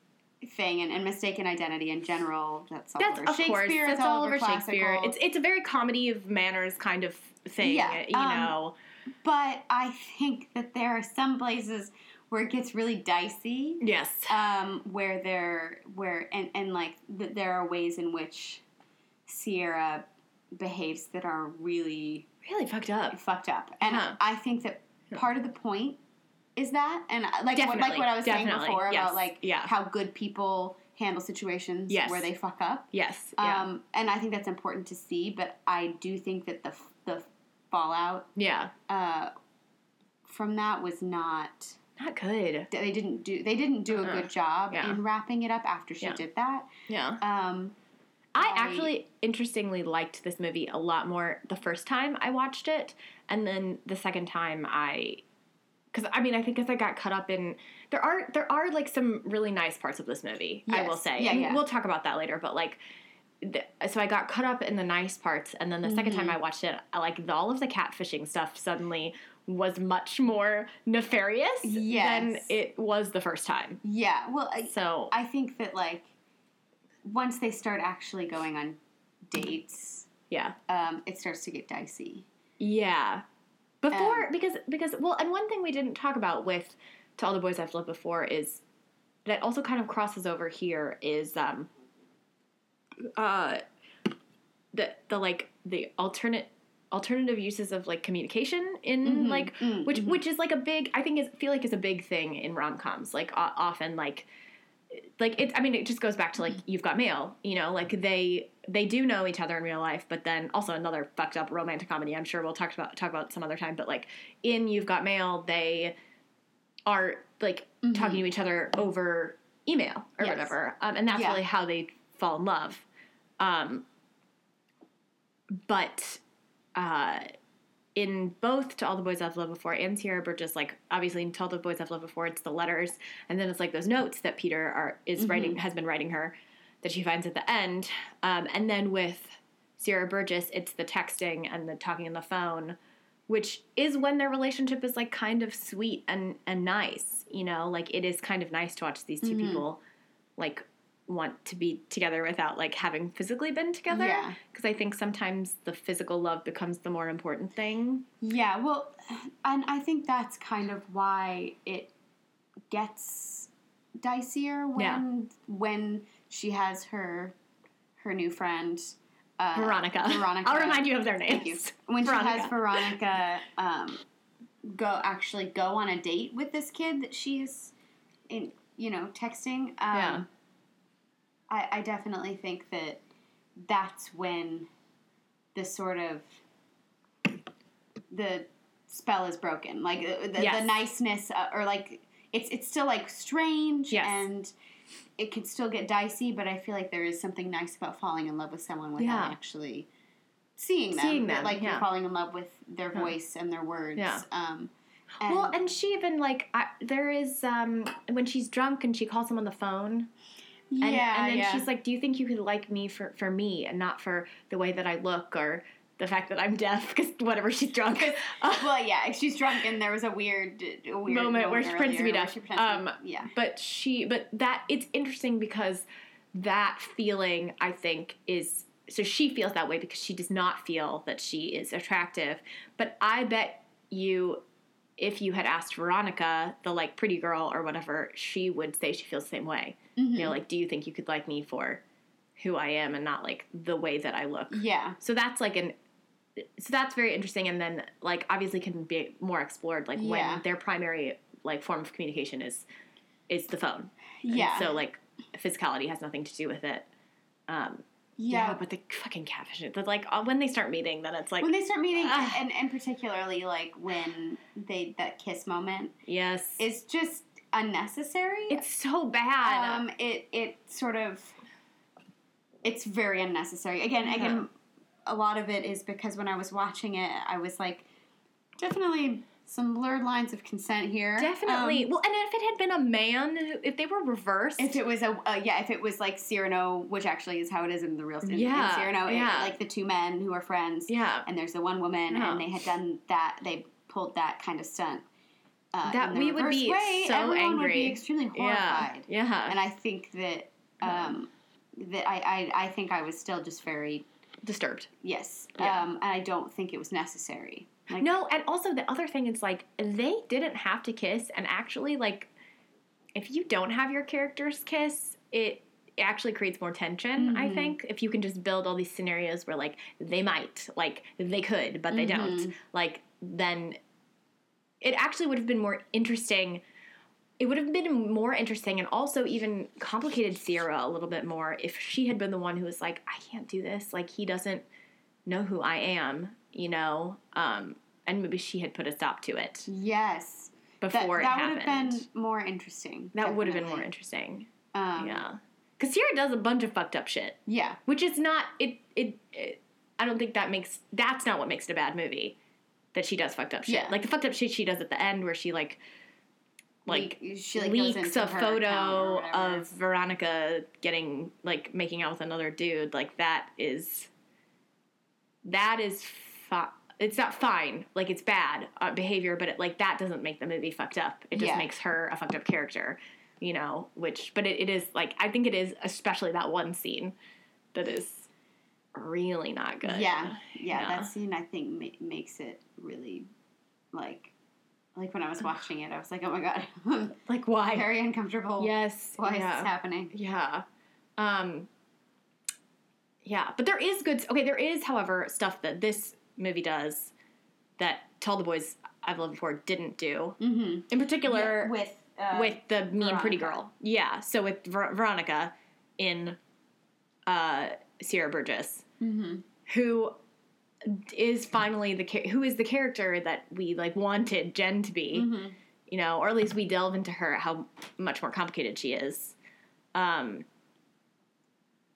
thing and, and mistaken identity in general. That's all That's over of Shakespeare. course. it's That's all over Shakespeare. It's it's a very comedy of manners kind of thing. Yeah, you um, know. but I think that there are some places where it gets really dicey. Yes. um, where there where and and like th- there are ways in which Sierra behaves that are really really fucked up. fucked up, and. I think that part of the point is that, and like what, like what I was saying before yes, about like yeah. how good people handle situations Yes. where they fuck up. Yes. Yeah. Um, and I think that's important to see, but I do think that the the fallout yeah. uh, from that was not Not good. they didn't do they didn't do a Uh-uh. good job Yeah. in wrapping it up after she Yeah. did that. Yeah. Um, I I- actually, interestingly, liked this movie a lot more the first time I watched it, and then the second time I, because I mean, I think as I got caught up in there are there are like some really nice parts of this movie. I will say, Yeah, and yeah. we'll talk about that later. But like, the, so I got caught up in the nice parts, and then the second Mm-hmm. time I watched it, I, like the, all of the catfishing stuff suddenly was much more nefarious than it was the first time. yeah, well, I, So I think that like once they start actually going on dates, yeah. um, it starts to get dicey. Yeah. Before Um, because because well, and one thing we didn't talk about with to all the boys I've loved before is that also kind of crosses over here is um uh the the like the alternate alternative uses of like communication in Mhm, like mm, which mhm. which is like a big I think is feel like is a big thing in rom coms like o- often like like it i mean it just goes back to like you've got mail you know like they they do know each other in real life but then also another fucked up romantic comedy i'm sure we'll talk about talk about some other time but like in you've got mail they are like talking to each other over email or Yes. whatever um, and that's Yeah. really how they fall in love um, but uh, in both To All the Boys I've Loved Before and Sierra Burgess, like obviously in To All the Boys I've Loved Before, it's the letters, and then it's like those notes that Peter are is writing has been writing her that she finds at the end, um, and then with Sierra Burgess, it's the texting and the talking on the phone, which is when their relationship is like kind of sweet and and nice, you know, like it is kind of nice to watch these 2 people like want to be together without like having physically been together Yeah. because I think sometimes the physical love becomes the more important thing. Yeah, well, and I think that's kind of why it gets dicier when Yeah. when she has her her new friend uh, Veronica. Veronica. I'll remind you of their names. Thank you. When she has Veronica um, go actually go on a date with this kid that she's in, you know, texting. Um, Yeah. I, I definitely think that that's when the sort of the spell is broken. Like uh, the, Yes. the niceness, uh, or like it's it's still like strange Yes. and it could still get dicey. But I feel like there is something nice about falling in love with someone without Yeah. actually seeing them. Seeing them, like yeah. you're falling in love with their voice and their words. Yeah. Um, well, and she even like I, there is um when she's drunk and she calls him on the phone. And, yeah, and then yeah. she's like, "Do you think you could like me for for me and not for the way that I look or the fact that I'm deaf?" Because whatever, she's drunk. Uh, well, yeah, she's drunk, and there was a weird, a weird Moment where she pretends to be deaf. she pretends to be- Um, yeah, but she but that it's interesting because that feeling i think is so she feels that way because she does not feel that she is attractive but i bet you if you had asked veronica the like pretty girl or whatever she would say she feels the same way Mm-hmm. you know like do you think you could like me for who i am and not like the way that i look yeah, so that's like an so that's very interesting and then like obviously can be more explored like Yeah. when their primary like form of communication is is the phone And yeah. so like physicality has nothing to do with it um yeah. yeah, but the fucking catfish but like uh, when they start meeting then it's like when they start meeting, Ah. and, and particularly like when they that kiss moment yes it's just unnecessary. it's so bad um, it it sort of it's very unnecessary. Again, Yeah. again, a lot of it is because when I was watching it, I was like, definitely some blurred lines of consent here. definitely Um, well and if it had been a man if they were reversed if it was a uh, yeah, if it was like Cyrano, which actually is how it is in the real in, Yeah, in Cyrano, it- yeah. like the two men who are friends, yeah and there's the one woman, Yeah. and they had done that, they pulled that kind of stunt. Uh, That we would be way, so everyone would angry. be extremely yeah horrified. yeah and I think that um, that I, I I think I was still just very disturbed yes, Yeah. um, and I don't think it was necessary. Like, No, and also the other thing is like they didn't have to kiss, and actually, like if you don't have your characters kiss, it actually creates more tension. I Mhm. think if you can just build all these scenarios where like they might, like they could, but they don't, Mhm. like then it actually would have been more interesting. It would have been more interesting and also even complicated Sierra a little bit more if she had been the one who was like, I can't do this. Like he doesn't know who I am, you know? Um, and maybe she had put a stop to it yes, that, before that it would have been more interesting. that would have been more interesting. Um, yeah. Because Sierra does a bunch of fucked up shit, yeah, which is not, it, it, it, I don't think that makes, that's not what makes it a bad movie. That she does fucked up shit. Yeah. Like the fucked up shit she does at the end where she like, like, Le- she like leaks a photo account or whatever. of Veronica getting like making out with another dude, like that is that is fi- it's not fine. Like it's bad uh, behavior, but it, like that doesn't make the movie fucked up. It just Yeah. makes her a fucked up character, you know. Which, but it, it is like I think it is especially that one scene that is really not good. Yeah, yeah, Yeah. that scene I think ma- makes it really like like when I was watching it, I was like, oh my god, like why? very uncomfortable. Yes. why yeah. is this happening? Yeah. Um Yeah, but there is good okay, there is however stuff that this movie does that To All the Boys I've Loved Before didn't do. Mm-hmm. In particular with Uh, with the mean pretty girl. Yeah. So with Ver- Veronica in uh, Sierra Burgess, mm-hmm. who is finally the who is the character that we like wanted Gen to be. Mm-hmm. You know, or at least we delve into her how much more complicated she is. Um,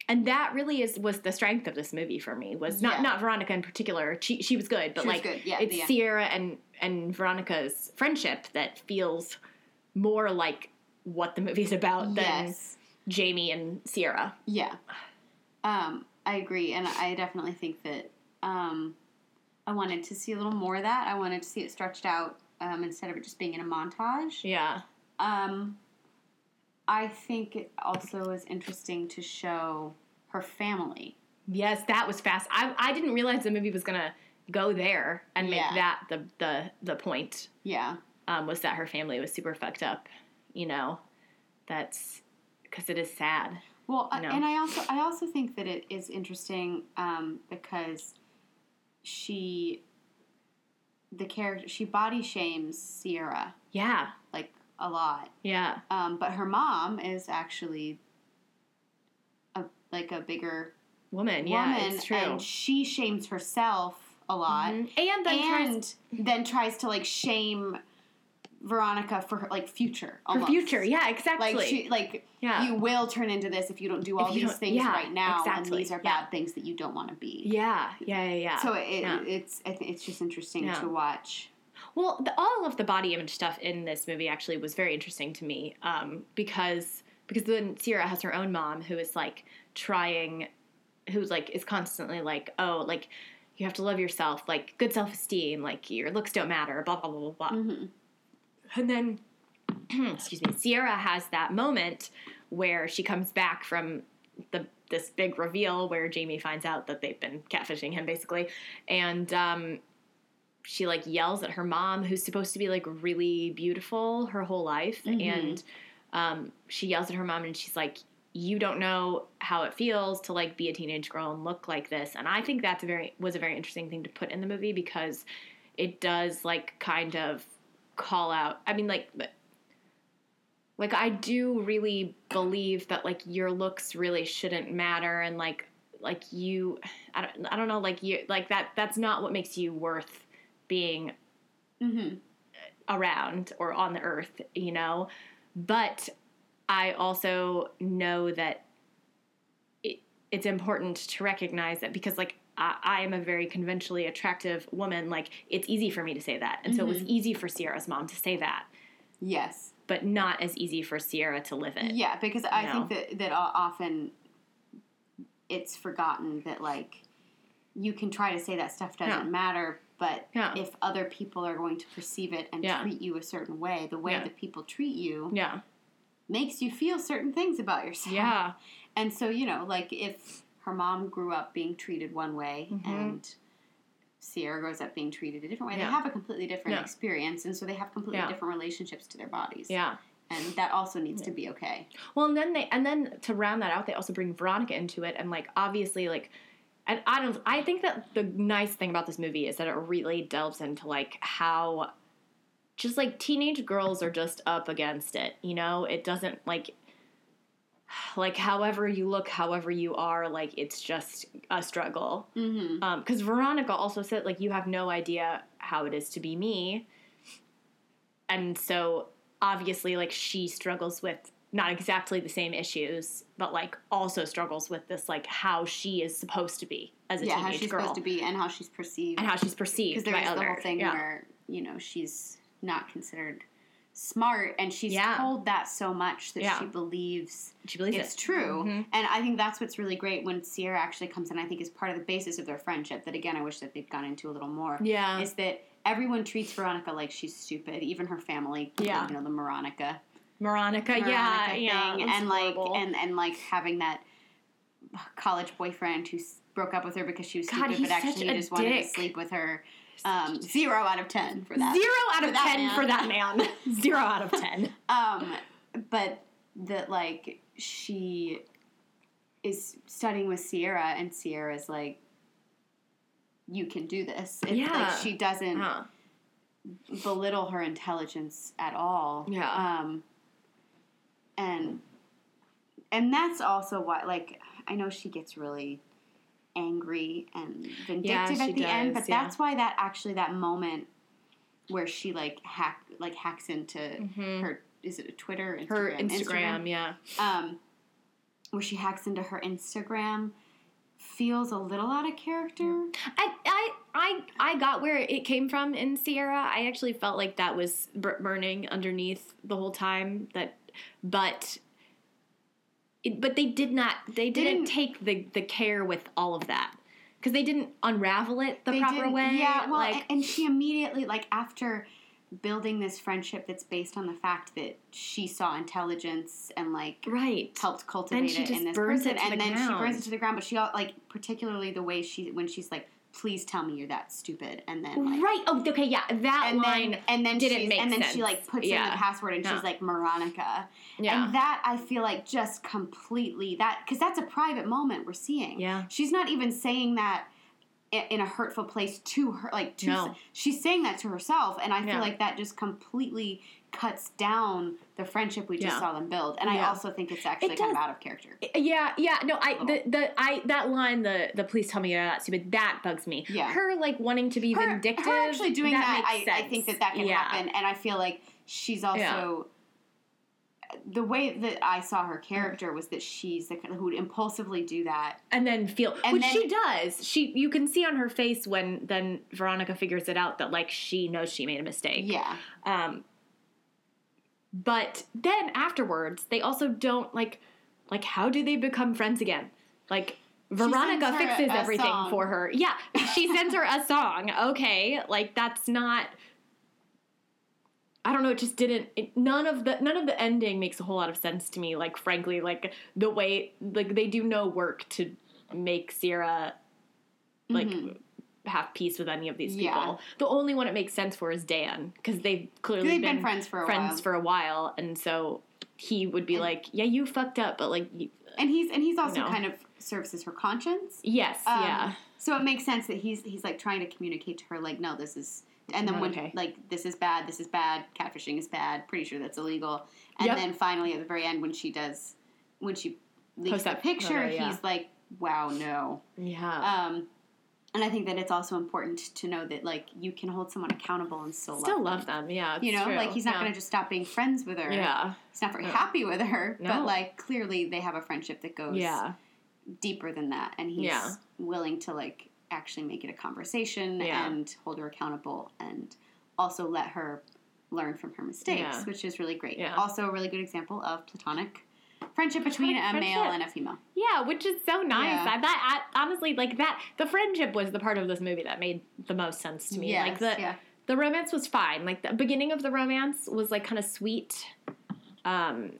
and that really is was the strength of this movie for me was not Yeah. not Veronica in particular. She she was good, but She like good, yeah, it's yeah. Sierra and and Veronica's friendship that feels more like what the movie's about than Jamie and Sierra. Yeah. Um, I agree, and I definitely think that um, I wanted to see a little more of that. I wanted to see it stretched out um, instead of it just being in a montage. Yeah. Um, I think it also is interesting to show her family. Yes, that was fast. I I didn't realize the movie was gonna go there and make Yeah. that the the the point. Yeah. Um, was that her family was super fucked up. You know, that's because it is sad. Well, uh, No. and I also I also think that it is interesting um, because she the character she body shames Sierra Yeah. like a lot. Yeah. Um, but her mom is actually a like a bigger Woman. Yeah. it's true. and she shames herself a lot, Mhm. And then and tries then tries to like shame Veronica for her like future, for future. Yeah. Exactly. Like she like yeah. you will turn into this if you don't do all these things yeah, right now, exactly, and these are yeah. bad things that you don't want to be. yeah. Yeah. Yeah. Yeah. So it, yeah. it's I think it's just interesting Yeah. to watch. Well, the, all of the body image stuff in this movie actually was very interesting to me um, because because then Sierra has her own mom who is like trying, who's like is constantly like, oh, like you have to love yourself, like good self esteem, like your looks don't matter, blah blah blah blah blah. hmm And then, excuse me, Sierra has that moment where she comes back from the this big reveal where Jamie finds out that they've been catfishing him, basically, and um, she like yells at her mom, who's supposed to be like really beautiful her whole life, Mhm. and um, she yells at her mom, and she's like. You don't know how it feels to like be a teenage girl and look like this, and I think that's a very was a very interesting thing to put in the movie because it does like kind of call out. I mean, like, like I do really believe that like your looks really shouldn't matter, and like, like you, I don't, I don't know, like you, like that. That's not what makes you worth being hmm around or on the earth, you know. But I also know that it, it's important to recognize that because, like, I, I am a very conventionally attractive woman. Like, it's easy for me to say that, and so it was mm-hmm. easy for Sierra's mom to say that, Yes. but not as easy for Sierra to live it. Yeah, because I No. think that that often it's forgotten that like you can try to say that stuff doesn't Yeah. matter, but Yeah. if other people are going to perceive it and Yeah. treat you a certain way, the way that people treat you Yeah. makes you feel certain things about yourself. Yeah. And so, you know, like if her mom grew up being treated one way Mhm. and Sierra grows up being treated a different way, Yeah. they have a completely different Yeah. experience, and so they have completely Yeah. different relationships to their bodies. Yeah. And that also needs to be okay. Well, and then they and then to round that out, they also bring Veronica into it, and like obviously, like, and I don't. I think that the nice thing about this movie is that it really delves into like how, just like teenage girls are just up against it. You know, it doesn't like, like however you look, however you are, like it's just a struggle. Mm-hmm. Because Veronica also said, like, you have no idea how it is to be me. And so, obviously, like, she struggles with not exactly the same issues, but, like, also struggles with this, like, how she is supposed to be as a Yeah, how teenage she's girl. supposed to be and how she's perceived. and how she's perceived Because by there's the others. whole thing yeah. where, you know, she's not considered smart and she's Yeah. told that so much that Yeah. she believes she believes it's it. true. Mhm. And I think that's what's really great when Sierra actually comes in, I think is part of the basis of their friendship that again I wish that they'd gone into a little more. Yeah. Is that everyone treats Veronica like she's stupid, even her family. Yeah. You know, the Veronica. Veronica, yeah, Veronica yeah. thing, it's and like and and like having that college boyfriend who broke up with her because she was God, stupid, but actually he just wanted to sleep with her. Um, zero out of ten for that. Zero out of ten man. for that man. Zero out of ten. Um, but that like she is studying with Sierra, and Sierra's like, "You can do this." It's Yeah. like she doesn't Huh. belittle her intelligence at all. Yeah. Um, and and that's also why, like, I know she gets really angry and vindictive she at the end, but yeah. that's why that actually that moment where she like hack like hacks into her is it a Twitter Mm-hmm. Her Instagram Instagram, yeah. um, where she hacks into her Instagram feels a little out of character. I, I, I, I got where it came from in Sierra. I actually felt like that was burning underneath the whole time. That, but, but they did not. They didn't, didn't- take the the care with all of that because they didn't unravel it the proper way. Yeah, well, like and, and she immediately like after building this friendship that's based on the fact that she saw intelligence and like right. helped cultivate it in this burns person, and the then she burns it to the ground. But she like particularly the way she when she's like, "Please tell me you're that stupid," and then like. Right. Oh, okay. Yeah, that And line. then, and then didn't make and then she like puts in the password and Yeah. she's like Veronica, yeah. and that I feel like just completely that because that's a private moment we're seeing. Yeah. she's not even saying that in a hurtful place to her. Like to No. she's saying that to herself, and I feel Yeah. like that just completely cuts down the friendship we just Yeah. saw them build. And I also think it's actually It kind of out of character. Yeah, yeah, no, I the, the I that line the the please tell me you're not stupid that bugs me. Yeah. her like wanting to be Her, vindictive. her actually doing that, I, makes I sense. think that that can Yeah. happen, and I feel like she's also. The way that I saw her character was that she's the kind who would impulsively do that. and then feel And which then- she does. She you can see on her face when then Veronica figures it out that like she knows she made a mistake. Yeah, Um, but then afterwards, they also don't like like how do they become friends again? Like Veronica fixes everything song. for her. Yeah, she sends her a song. Okay, like that's not. I don't know. It just didn't. It, none of the none of the ending makes a whole lot of sense to me. Like frankly, like the way like they do no work to make Sierra like have peace with any of these Mm-hmm. Yeah. people. The only one it makes sense for is Dan because they've clearly they've been, friends for a friends while, for a while, and so he would be And- like, "Yeah, you fucked up, but like, you, and he's and he's also kind of serves as her conscience. yes, Um, yeah, So it makes sense that he's he's like trying to communicate to her like, no, this is, and then Not when okay. like this is bad, this is bad, catfishing is bad. Pretty sure that's illegal. And Yep. then finally at the very end when she does, when she leaks Post the that picture, photo, yeah. he's like, wow, no. yeah." Um, and I think that it's also important to know that like you can hold someone accountable and still, Still love love them, yeah. You know, true, like he's not yeah. going to just stop being friends with her. Yeah, He's not very No. happy with her, No. but like clearly they have a friendship that goes yeah, deeper than that and he's Yeah. willing to like actually make it a conversation and hold her accountable and also let her learn from her mistakes which is really great Yeah. also a really good example of platonic friendship between a Platonic male and a female yeah, which is so nice. Yeah. I, that I, honestly, like that, the friendship was the part of this movie that made the most sense to me. yes, like the yeah the romance was fine. Like the beginning of the romance was like kind of sweet. Um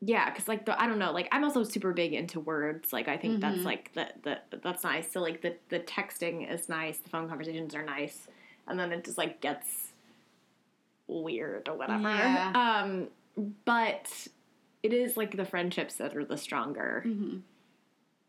yeah, cuz like the I don't know, like I'm also super big into words. Like I think that's Mhm. like the, the that's nice. So like the the texting is nice, the phone conversations are nice. And then it just like gets weird or whatever. Yeah. Um but it is like the friendships that are the stronger hmm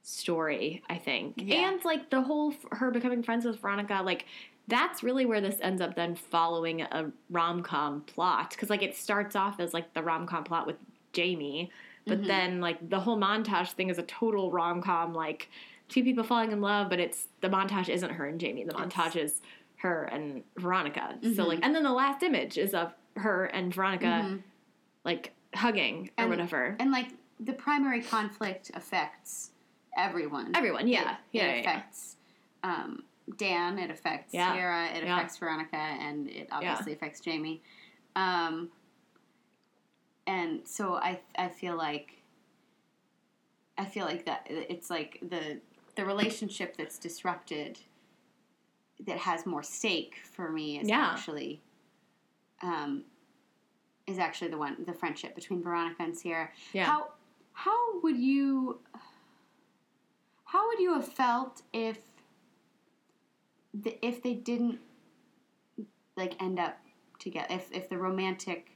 story, I think. Yeah. And like the whole her becoming friends with Veronica, like that's really where this ends up then following a rom com plot because like it starts off as like the rom com plot with Jamie, but Mhm. then like the whole montage thing is a total rom com like two people falling in love, but it's the montage isn't her and Jamie. The It's- montage is her and Veronica. So Mhm. like, and then the last image is of her and Veronica Mhm. Like hugging or And- whatever. and like the primary conflict affects everyone Everyone, yeah, it, yeah, it yeah, yeah. affects um, Dan. It affects Yeah. Sierra. It Yeah. affects Veronica, and it obviously affects Jamie. Um, and so I I feel like I feel like that it's like the the relationship that's disrupted that has more stake for me is Yeah. actually um, is actually the one the friendship between Veronica and Sierra. Yeah. How how would you how would you have felt if the, if they didn't like end up together if if the romantic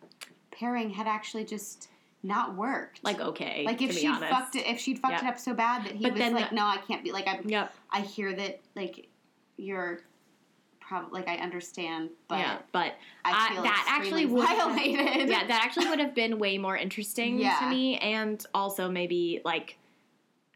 pairing had actually just not worked like okay, like if she fucked it if she'd fucked Yeah. it up so bad that he But was like the- no I can't be like I Yep. I hear that like your probably like I understand, but yeah, but I I- that actually would have- violated. yeah, that actually would have been way more interesting Yeah. to me, and also maybe like,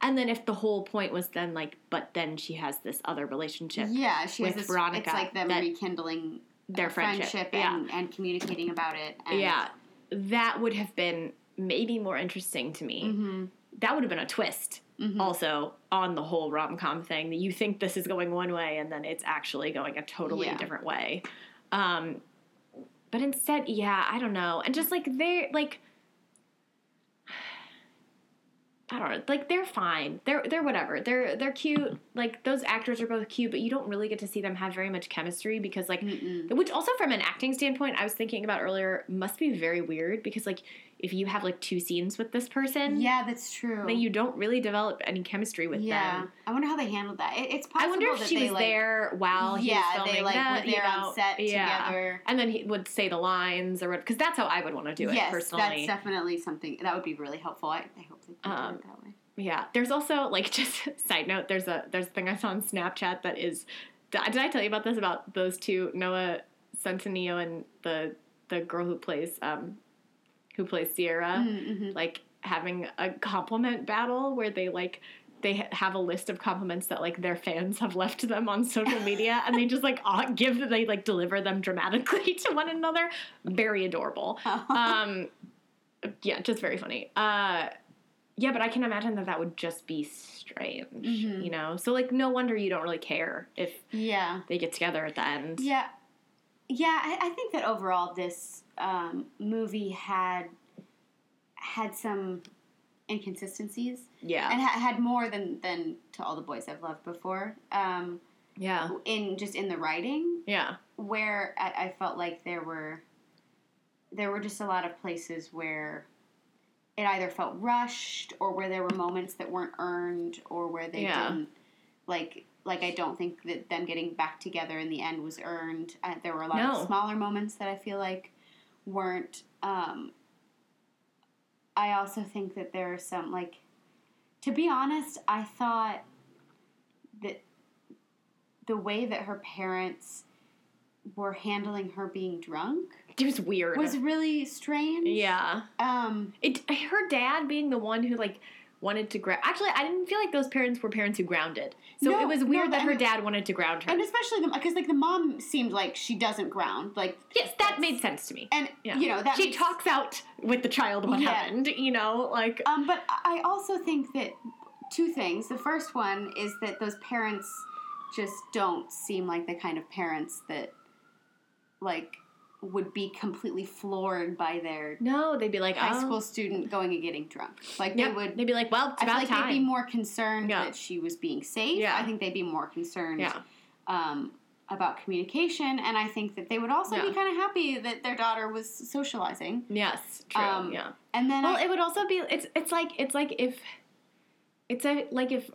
and then if the whole point was then like, but then she has this other relationship, yeah, she has with this. Veronica it's like them that- rekindling their a friendship, and, and communicating about it. And, yeah, that would have been maybe more interesting to me. hmm That would have been a twist. Hmm Also, on the whole rom com thing, that you think this is going one way and then it's actually going a totally Yeah. different way. Um, but instead, yeah, I don't know. And just like they're like, I don't know, like they're fine. They're they're whatever. They're they're cute. Like those actors are both cute, but you don't really get to see them have very much chemistry because like Mm-mm. which also from an acting standpoint, I was thinking about earlier, must be very weird because like if you have like two scenes with this person, Yeah, that's true. then you don't really develop any chemistry with yeah, them. I wonder how they handled that. It, it's possible. I wonder if she was like, there while he yeah, was filming they like that, were there you know? on set yeah. together. And then he would say the lines or what, because that's how I would want to do it yes, personally. that's definitely something that would be really helpful. I, I hope they Um, do it that way. Yeah, there's also like just side note. There's a there's a thing I saw on Snapchat that is. Did I- did I tell you about this about those two Noah Centineo and the the girl who plays um who plays Sierra Mm-hmm. like having a compliment battle where they like they ha- have a list of compliments that like their fans have left them on social media and they just like give they like deliver them dramatically to one another very adorable um yeah just very funny uh yeah but i can imagine that that would just be strange Mhm. you know so like no wonder you don't really care if yeah. they get together at the end Yeah, yeah. I, I think that overall this um, movie had had some inconsistencies yeah and ha- had more than than to all the boys I've loved before. Um, yeah in just in the writing, yeah where I, I felt like there were there were just a lot of places where it either felt rushed or where there were moments that weren't earned or where they Yeah. didn't like like I don't think that them getting back together in the end was earned. Uh, there were a lot No. of smaller moments that I feel like weren't. Um, I also think that there are some like, to be honest, I thought that the way that her parents were handling her being drunk it was weird was really strange. yeah Um. It her dad being the one who like wanted to ground. Actually, I didn't feel like those parents were parents who grounded. So No, it was weird but that her dad wanted to ground her. And especially the because like the mom seemed like she doesn't ground like yes, that made sense to me. and Yeah. you know that she makes- talks out with the child what Yeah. happened. You know, like Um, but I also think that two things. The first one is that those parents just don't seem like the kind of parents that like would be completely floored by their no, they'd be like high oh. school student going and getting drunk. Like Yep. they would. They'd be like, well, it's I feel like time. they'd be more concerned Yeah. that she was being safe. Yeah. I think they'd be more concerned yeah, um, about communication, and I think that they would also Yeah. be kind of happy that their daughter was socializing. yes, true, Um, yeah. And then Well, I, it would also be it's it's like it's like if it's a, like if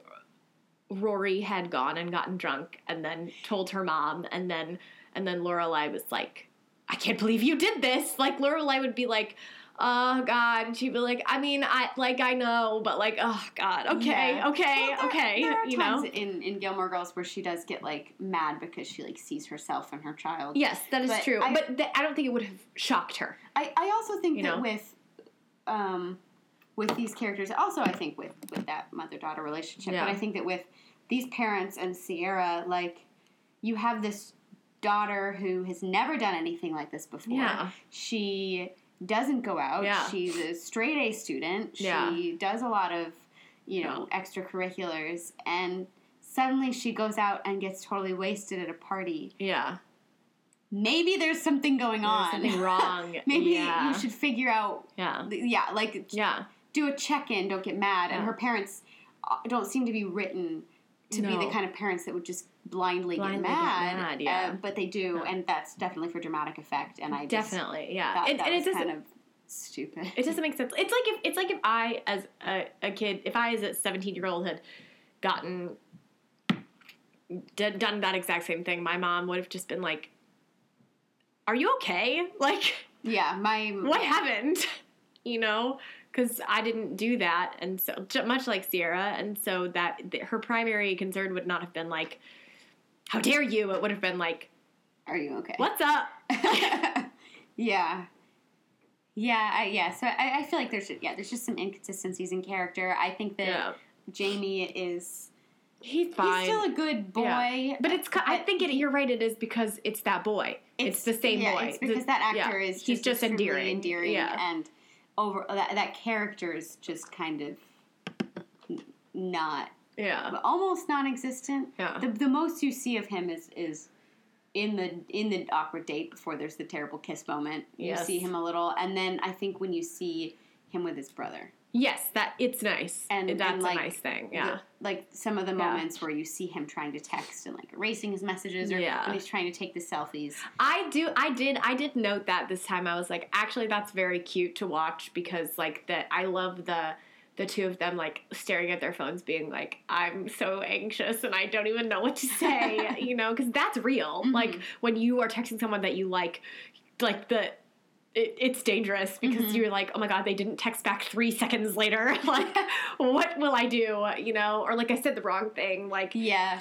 Rory had gone and gotten drunk and then told her mom and then and then Lorelai was like, I can't believe you did this. Like Lorelai would be like, Oh God, and she'd be like, I mean, I like I know, but like, oh God, okay, Yeah. okay, Well, there- okay, There are you times know. in in Gilmore Girls where she does get like mad because she like sees herself and her child. Yes, that is But true, I- but th- I don't think it would have shocked her. I, I also think You that know? with um with these characters, also I think with with that mother daughter relationship, Yeah. but I think that with these parents and Sierra, like you have this daughter who has never done anything like this before. Yeah. She doesn't go out. Yeah. She's a straight A student. She Yeah. does a lot of, you know, extracurriculars and suddenly she goes out and gets totally wasted at a party. Yeah, Maybe there's something going There's on. something wrong. Maybe yeah. you should figure out Yeah, yeah, like yeah. do a check-in, don't get mad. And her parents uh, don't seem to be written to be the kind of parents that would just blindly, Blindly get get mad. mad, yeah. uh, but they do, Yeah. and that's definitely for dramatic effect. And I just Definitely, yeah. thought And, and it doesn't. kind of stupid. It doesn't make sense. It's like if it's like if I, as a, a kid, if I as a seventeen year old had gotten did, done that exact same thing, my mom would have just been like, "Are you okay? Like, yeah, my what happened? You know." Because I didn't do that, and so much like Sierra, and so that th- her primary concern would not have been like, "How dare you?" It would have been like, Are you okay? What's up? yeah. Yeah, I, yeah. So I, I feel like there's yeah, there's just some inconsistencies in character. I think that Yeah. Jamie is He's fine. he's still a good boy. Yeah. But it's. co- I think it, you're right. It is because it's that boy. It's, the same yeah, boy. It's because The- that actor is He's just extremely endearing. endearing, and over that that character is just kind of not Yeah. almost non-existent. Yeah. The, the most you see of him is is in the in the awkward date before there's the terrible kiss moment. You Yes. see him a little, and then I think when you see him with his brother, Yes, that it's nice. And- that's and, like, a nice thing. Yeah. the- like some of the Yeah. moments where you see him trying to text and like erasing his messages, or Yeah. when he's trying to take the selfies. I do. I did. I did note that this time. I was like, actually, that's very cute to watch because, like, that I love the the two of them like staring at their phones, being like, "I'm so anxious and I don't even know what to say," you know, because that's real. Mhm. Like when you are texting someone that you like, like the. It, it's dangerous because Mhm. you're like, oh my god, they didn't text back three seconds later. like, what will I do? You know, or like I said the wrong thing. Like, Yeah,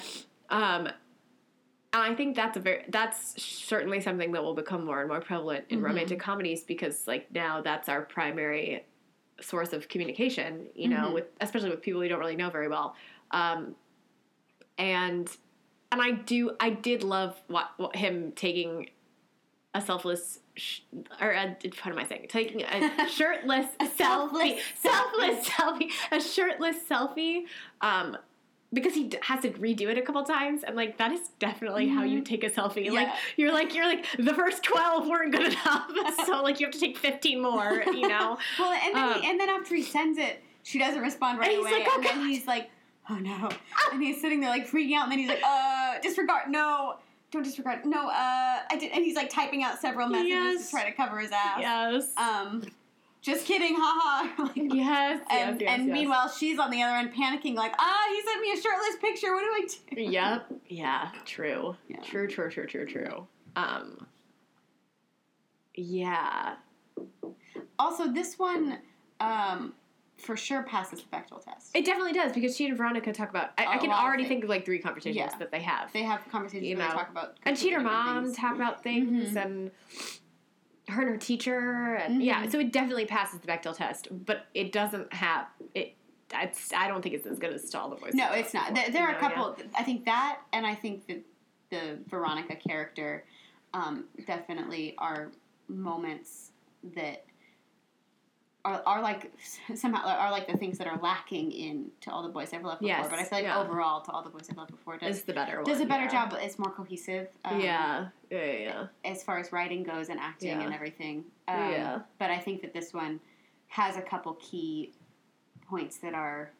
um, and I think that's a very that's certainly something that will become more and more prevalent in Mhm. romantic comedies because like now that's our primary source of communication. You know, Mhm. with especially with people you don't really know very well. Um, and and I do I did love what, what him taking a selfless sh- or a, what am I saying? Taking a shirtless A selfie, selfless selfless selfie, a shirtless selfie. Um, because he d- has to redo it a couple times, and like that is definitely how you Mhm. take a selfie. Like you're like you're like the first twelve weren't good enough, so like you have to take fifteen more. You know? Well, and then, Um, he, and then after he sends it, she doesn't respond right And he's away, like, "Oh, and then he's like, "Oh no!" and he's sitting there like freaking out, and then he's like, "Uh, disregard, no, don't disregard, no, uh, I did," and he's like typing out several messages Yes. to try to cover his ass. yes. Um, just kidding, haha. like, yes. and yes, yes, and yes. meanwhile, she's on the other end panicking, like, "Ah, he sent me a shirtless picture. What do I do?" Yep. Yeah. True. Yeah. True. True. True. True. True. Um. Yeah. Also, this one, um, for sure passes the Bechdel test. It definitely does because she and Veronica talk about. I can lot of already think of like three conversations Yeah. that they have. they have conversations You know. they talk about and she and her mom things. talk about things Mhm. and her and her teacher and yeah Mhm. so it definitely passes the Bechdel test but it doesn't have it it's, I don't think it's as good as To All the Boys No, it's not. before, There, are a couple. I think that, and I think that the Veronica character um, definitely are moments that are, are like somehow are like the things that are lacking in to all the boys I've loved before. Yes, but I feel like yeah. overall, to all the boys I've loved before does is the better one does a better yeah. job. It's more cohesive. Um, yeah yeah yeah as far as writing goes and acting and everything. Um, Yeah. But I think that this one has a couple key points that are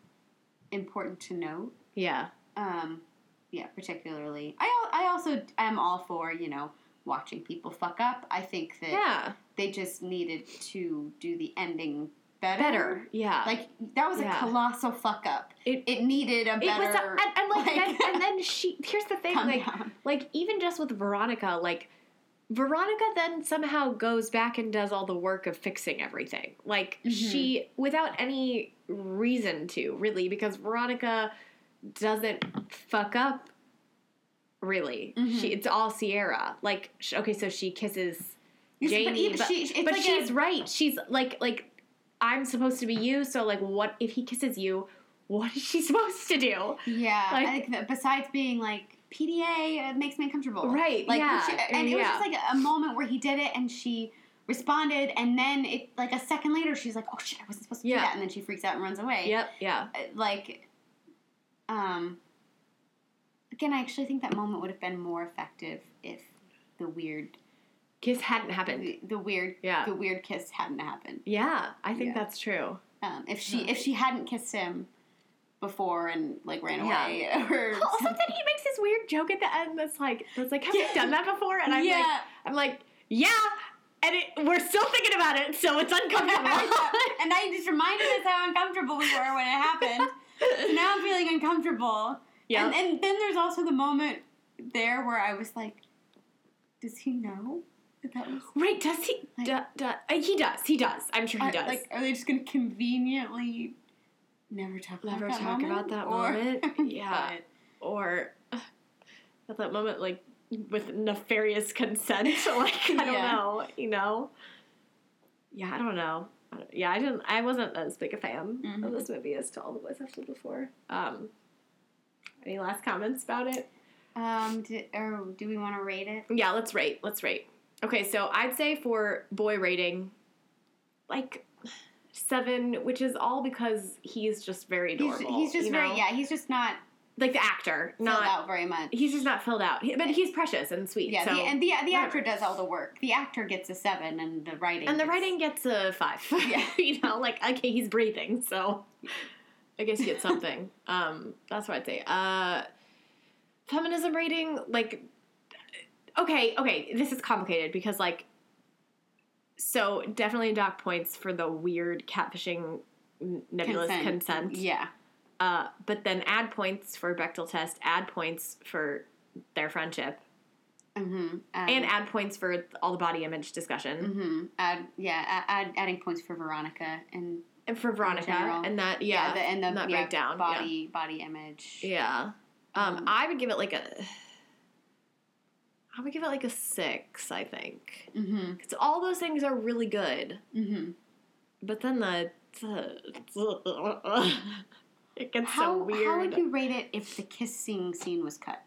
important to note. yeah Um, yeah, particularly. I I also am all for you know watching people fuck up. I think that yeah they just needed to do the ending better. better yeah Like that was Yeah. a colossal fuck up. It- It, needed a it better. was a, and, and like, like- then, and then she here's the thing like down. like even just with Veronica, like Veronica then somehow goes back and does all the work of fixing everything. Like Mhm. she without any reason to, really, because Veronica doesn't fuck up really. Mhm. She it's all Sierra. Like sh- okay, so she kisses but Jamie, even but, she- it's but like she's a- right. She's like like I'm supposed to be you, so like what if he kisses you? What is she supposed to do? Yeah, Like- I think that besides being like PDA, it makes me uncomfortable. Right, Like, yeah, she- and it was just like a moment where he did it, and she responded, and then it like a second later, she's like, "Oh shit, I wasn't supposed to Yeah. do that," and then she freaks out and runs away. Yep, yeah. Uh, Like, um, again, I actually think that moment would have been more effective if the weird, Kiss hadn't happened. the, the weird, Yeah. the weird kiss hadn't happened. Yeah, I think Yeah. that's true. Um, if she if she hadn't kissed him before and like ran Yeah. away or Also, something. he makes this weird joke at the end that's like, that's like, have you done that before? And I'm like, yeah. I'm like, yeah, and it, we're still thinking about it, so it's uncomfortable. and now you just reminded us how uncomfortable we were when it happened. So now I'm feeling uncomfortable. Yeah, And, and then there's also the moment there where I was like, does he know that that was. right? Does he? Like- du, du, uh, he does. He does. I'm sure he does. Like, are they just going to conveniently never talk Never about that talk moment? about that Or- moment? Yeah. Or uh, at that moment, like with nefarious consent. like I don't Yeah. know, you know. Yeah, I don't know. I don't- Yeah, I didn't. I wasn't as big a fan Mhm. of this movie as to all the boys I've said before. Um, any last comments about it? Um, do, or do we want to rate it? Yeah, let's rate. Let's rate. Okay, so I'd say for boy rating, like seven, which is all because he's just very He's, adorable. he's just you very know? yeah. He's just not like the actor, filled not out very much. he's just not filled out. He- but he's precious and sweet. yeah, so, the, and the the whatever. actor does all the work. The actor gets a seven, and the writing and the gets- writing gets a five. Yeah. you know, like okay, he's breathing, so I guess you get something. um, that's what I'd say. Uh, feminism rating, like, okay, okay, this is complicated because like, so definitely dock points for the weird catfishing nebulous consent. Yeah. Uh, but then add points for Bechdel test, add points for their friendship, Mm-hmm. and add points for all the body image discussion. hmm Add yeah. Add adding points for Veronica and And for Veronica, general. and that yeah, the and the that yeah, breakdown, body body image. yeah, yeah. Um, Um, I would give it like a, I would give it like a six. I think Mm-hmm. because all those things are really good, Mm-hmm. but then the, it gets How so weird. how would you rate it if the kissing scene was cut?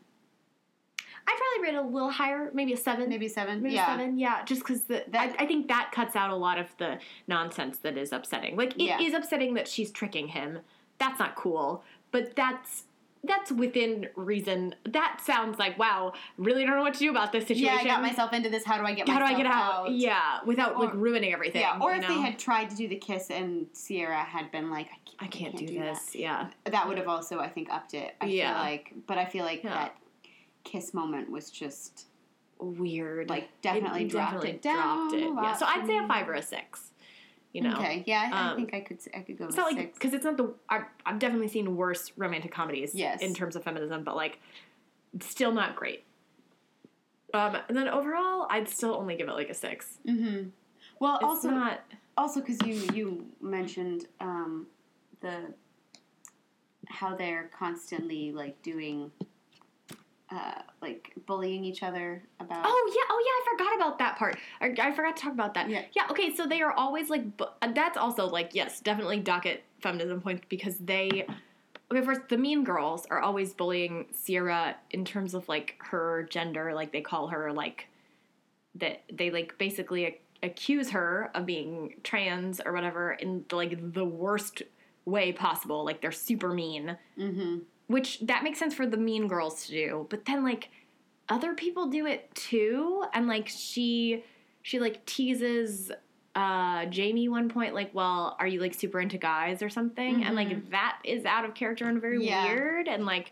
I'd probably rate it a little higher, maybe a seven. Maybe seven. Maybe yeah. seven, yeah. Just because the That- I, I think that cuts out a lot of the nonsense that is upsetting. Like it is Yeah. upsetting that she's tricking him. That's not cool. But that's that's within reason. That sounds like wow. Really don't know what to do about this situation. Yeah, I got myself into this. How do I get How do I get out? Yeah, without like ruining everything. Yeah, or if they had tried to do the kiss and Sierra had been like, I I can't, can't, do, that. this. Yeah. That would have also, I think, upped it. I Yeah. feel like, but I feel like Yeah. that kiss moment was just Weird. like definitely It dropped definitely it down. dropped it. Yeah. So I'd say a five or a six. You know. Okay, yeah, I, I Um, think I could, I could go It's with not like because it's not the I've, I've definitely seen worse romantic comedies Yes. in terms of feminism, but like still not great. Um, and then overall, I'd still only give it like a six. Mm-hmm. Well, It's also, not. also because you you mentioned um, the how they're constantly like doing uh, like bullying each other about. Oh yeah, oh yeah, I forgot about that part. I, I forgot to talk about that. Yeah. yeah. Okay, so they are always like. bu- uh, That's also like yes, definitely docket feminism points because they. Okay, first the Mean Girls are always bullying Sierra in terms of like her gender. Like they call her like that. They like basically ac- accuse her of being trans or whatever in like the worst way possible. Like they're super mean Mm-hmm. Which that makes sense for the mean girls to do but then like other people do it too and like she she like teases uh jamie one point like well are you like super into guys or something and like that is out of character and very Yeah. weird and like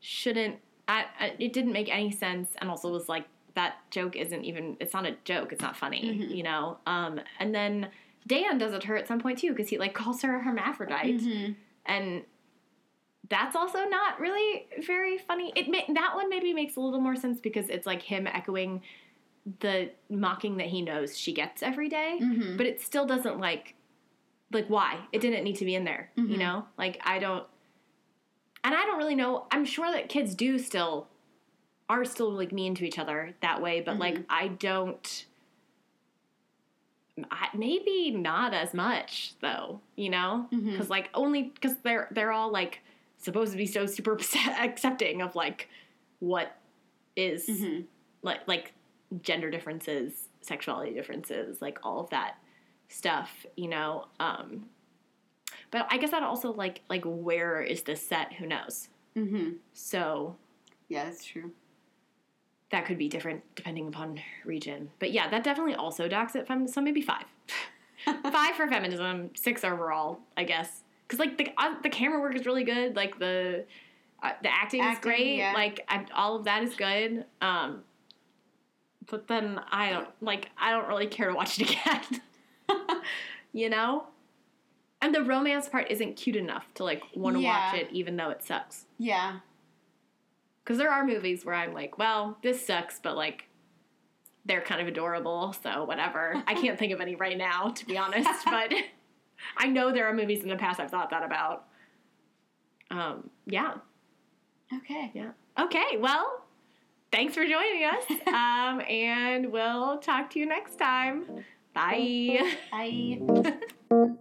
shouldn't I, I it didn't make any sense and also was like that joke isn't even it's not a joke it's not funny Mhm. you know um and then dan does it to her at some point too because he like calls her a hermaphrodite Mm-hmm. and that's also not really very funny. It ma- that one maybe makes a little more sense because it's like him echoing the mocking that he knows she gets every day, Mm-hmm. but it still doesn't like like why it didn't need to be in there. You Mhm. know, like I don't, and I don't really know. I'm sure that kids do still are still like mean to each other that way, but like I don't. I, maybe not as much though, you know, because like only because they're they're all like supposed to be so super accepting of like what is Mm-hmm. like like gender differences, sexuality differences, like all of that stuff, you know. Um, but I guess that also like like where is this set? Who knows? Mm-hmm. So Yeah, that's true. that could be different depending upon region. But yeah, that definitely also docks it fem. So maybe five, five for feminism, six overall, I guess. Because like the uh, the camera work is really good. Like the uh, the acting, is great. yeah. Like I, all of that is good. Um, but then I don't like. I don't really care to watch it again. you know. And the romance part isn't cute enough to like want to watch it, even though it sucks. Yeah. Because there are movies where I'm like, well, this sucks, but like, they're kind of adorable, so whatever. I can't think of any right now, to be honest, but I know there are movies in the past I've thought that about. Um, yeah, Okay. yeah. Okay, well, thanks for joining us. Um, and we'll talk to you next time. Bye. Bye.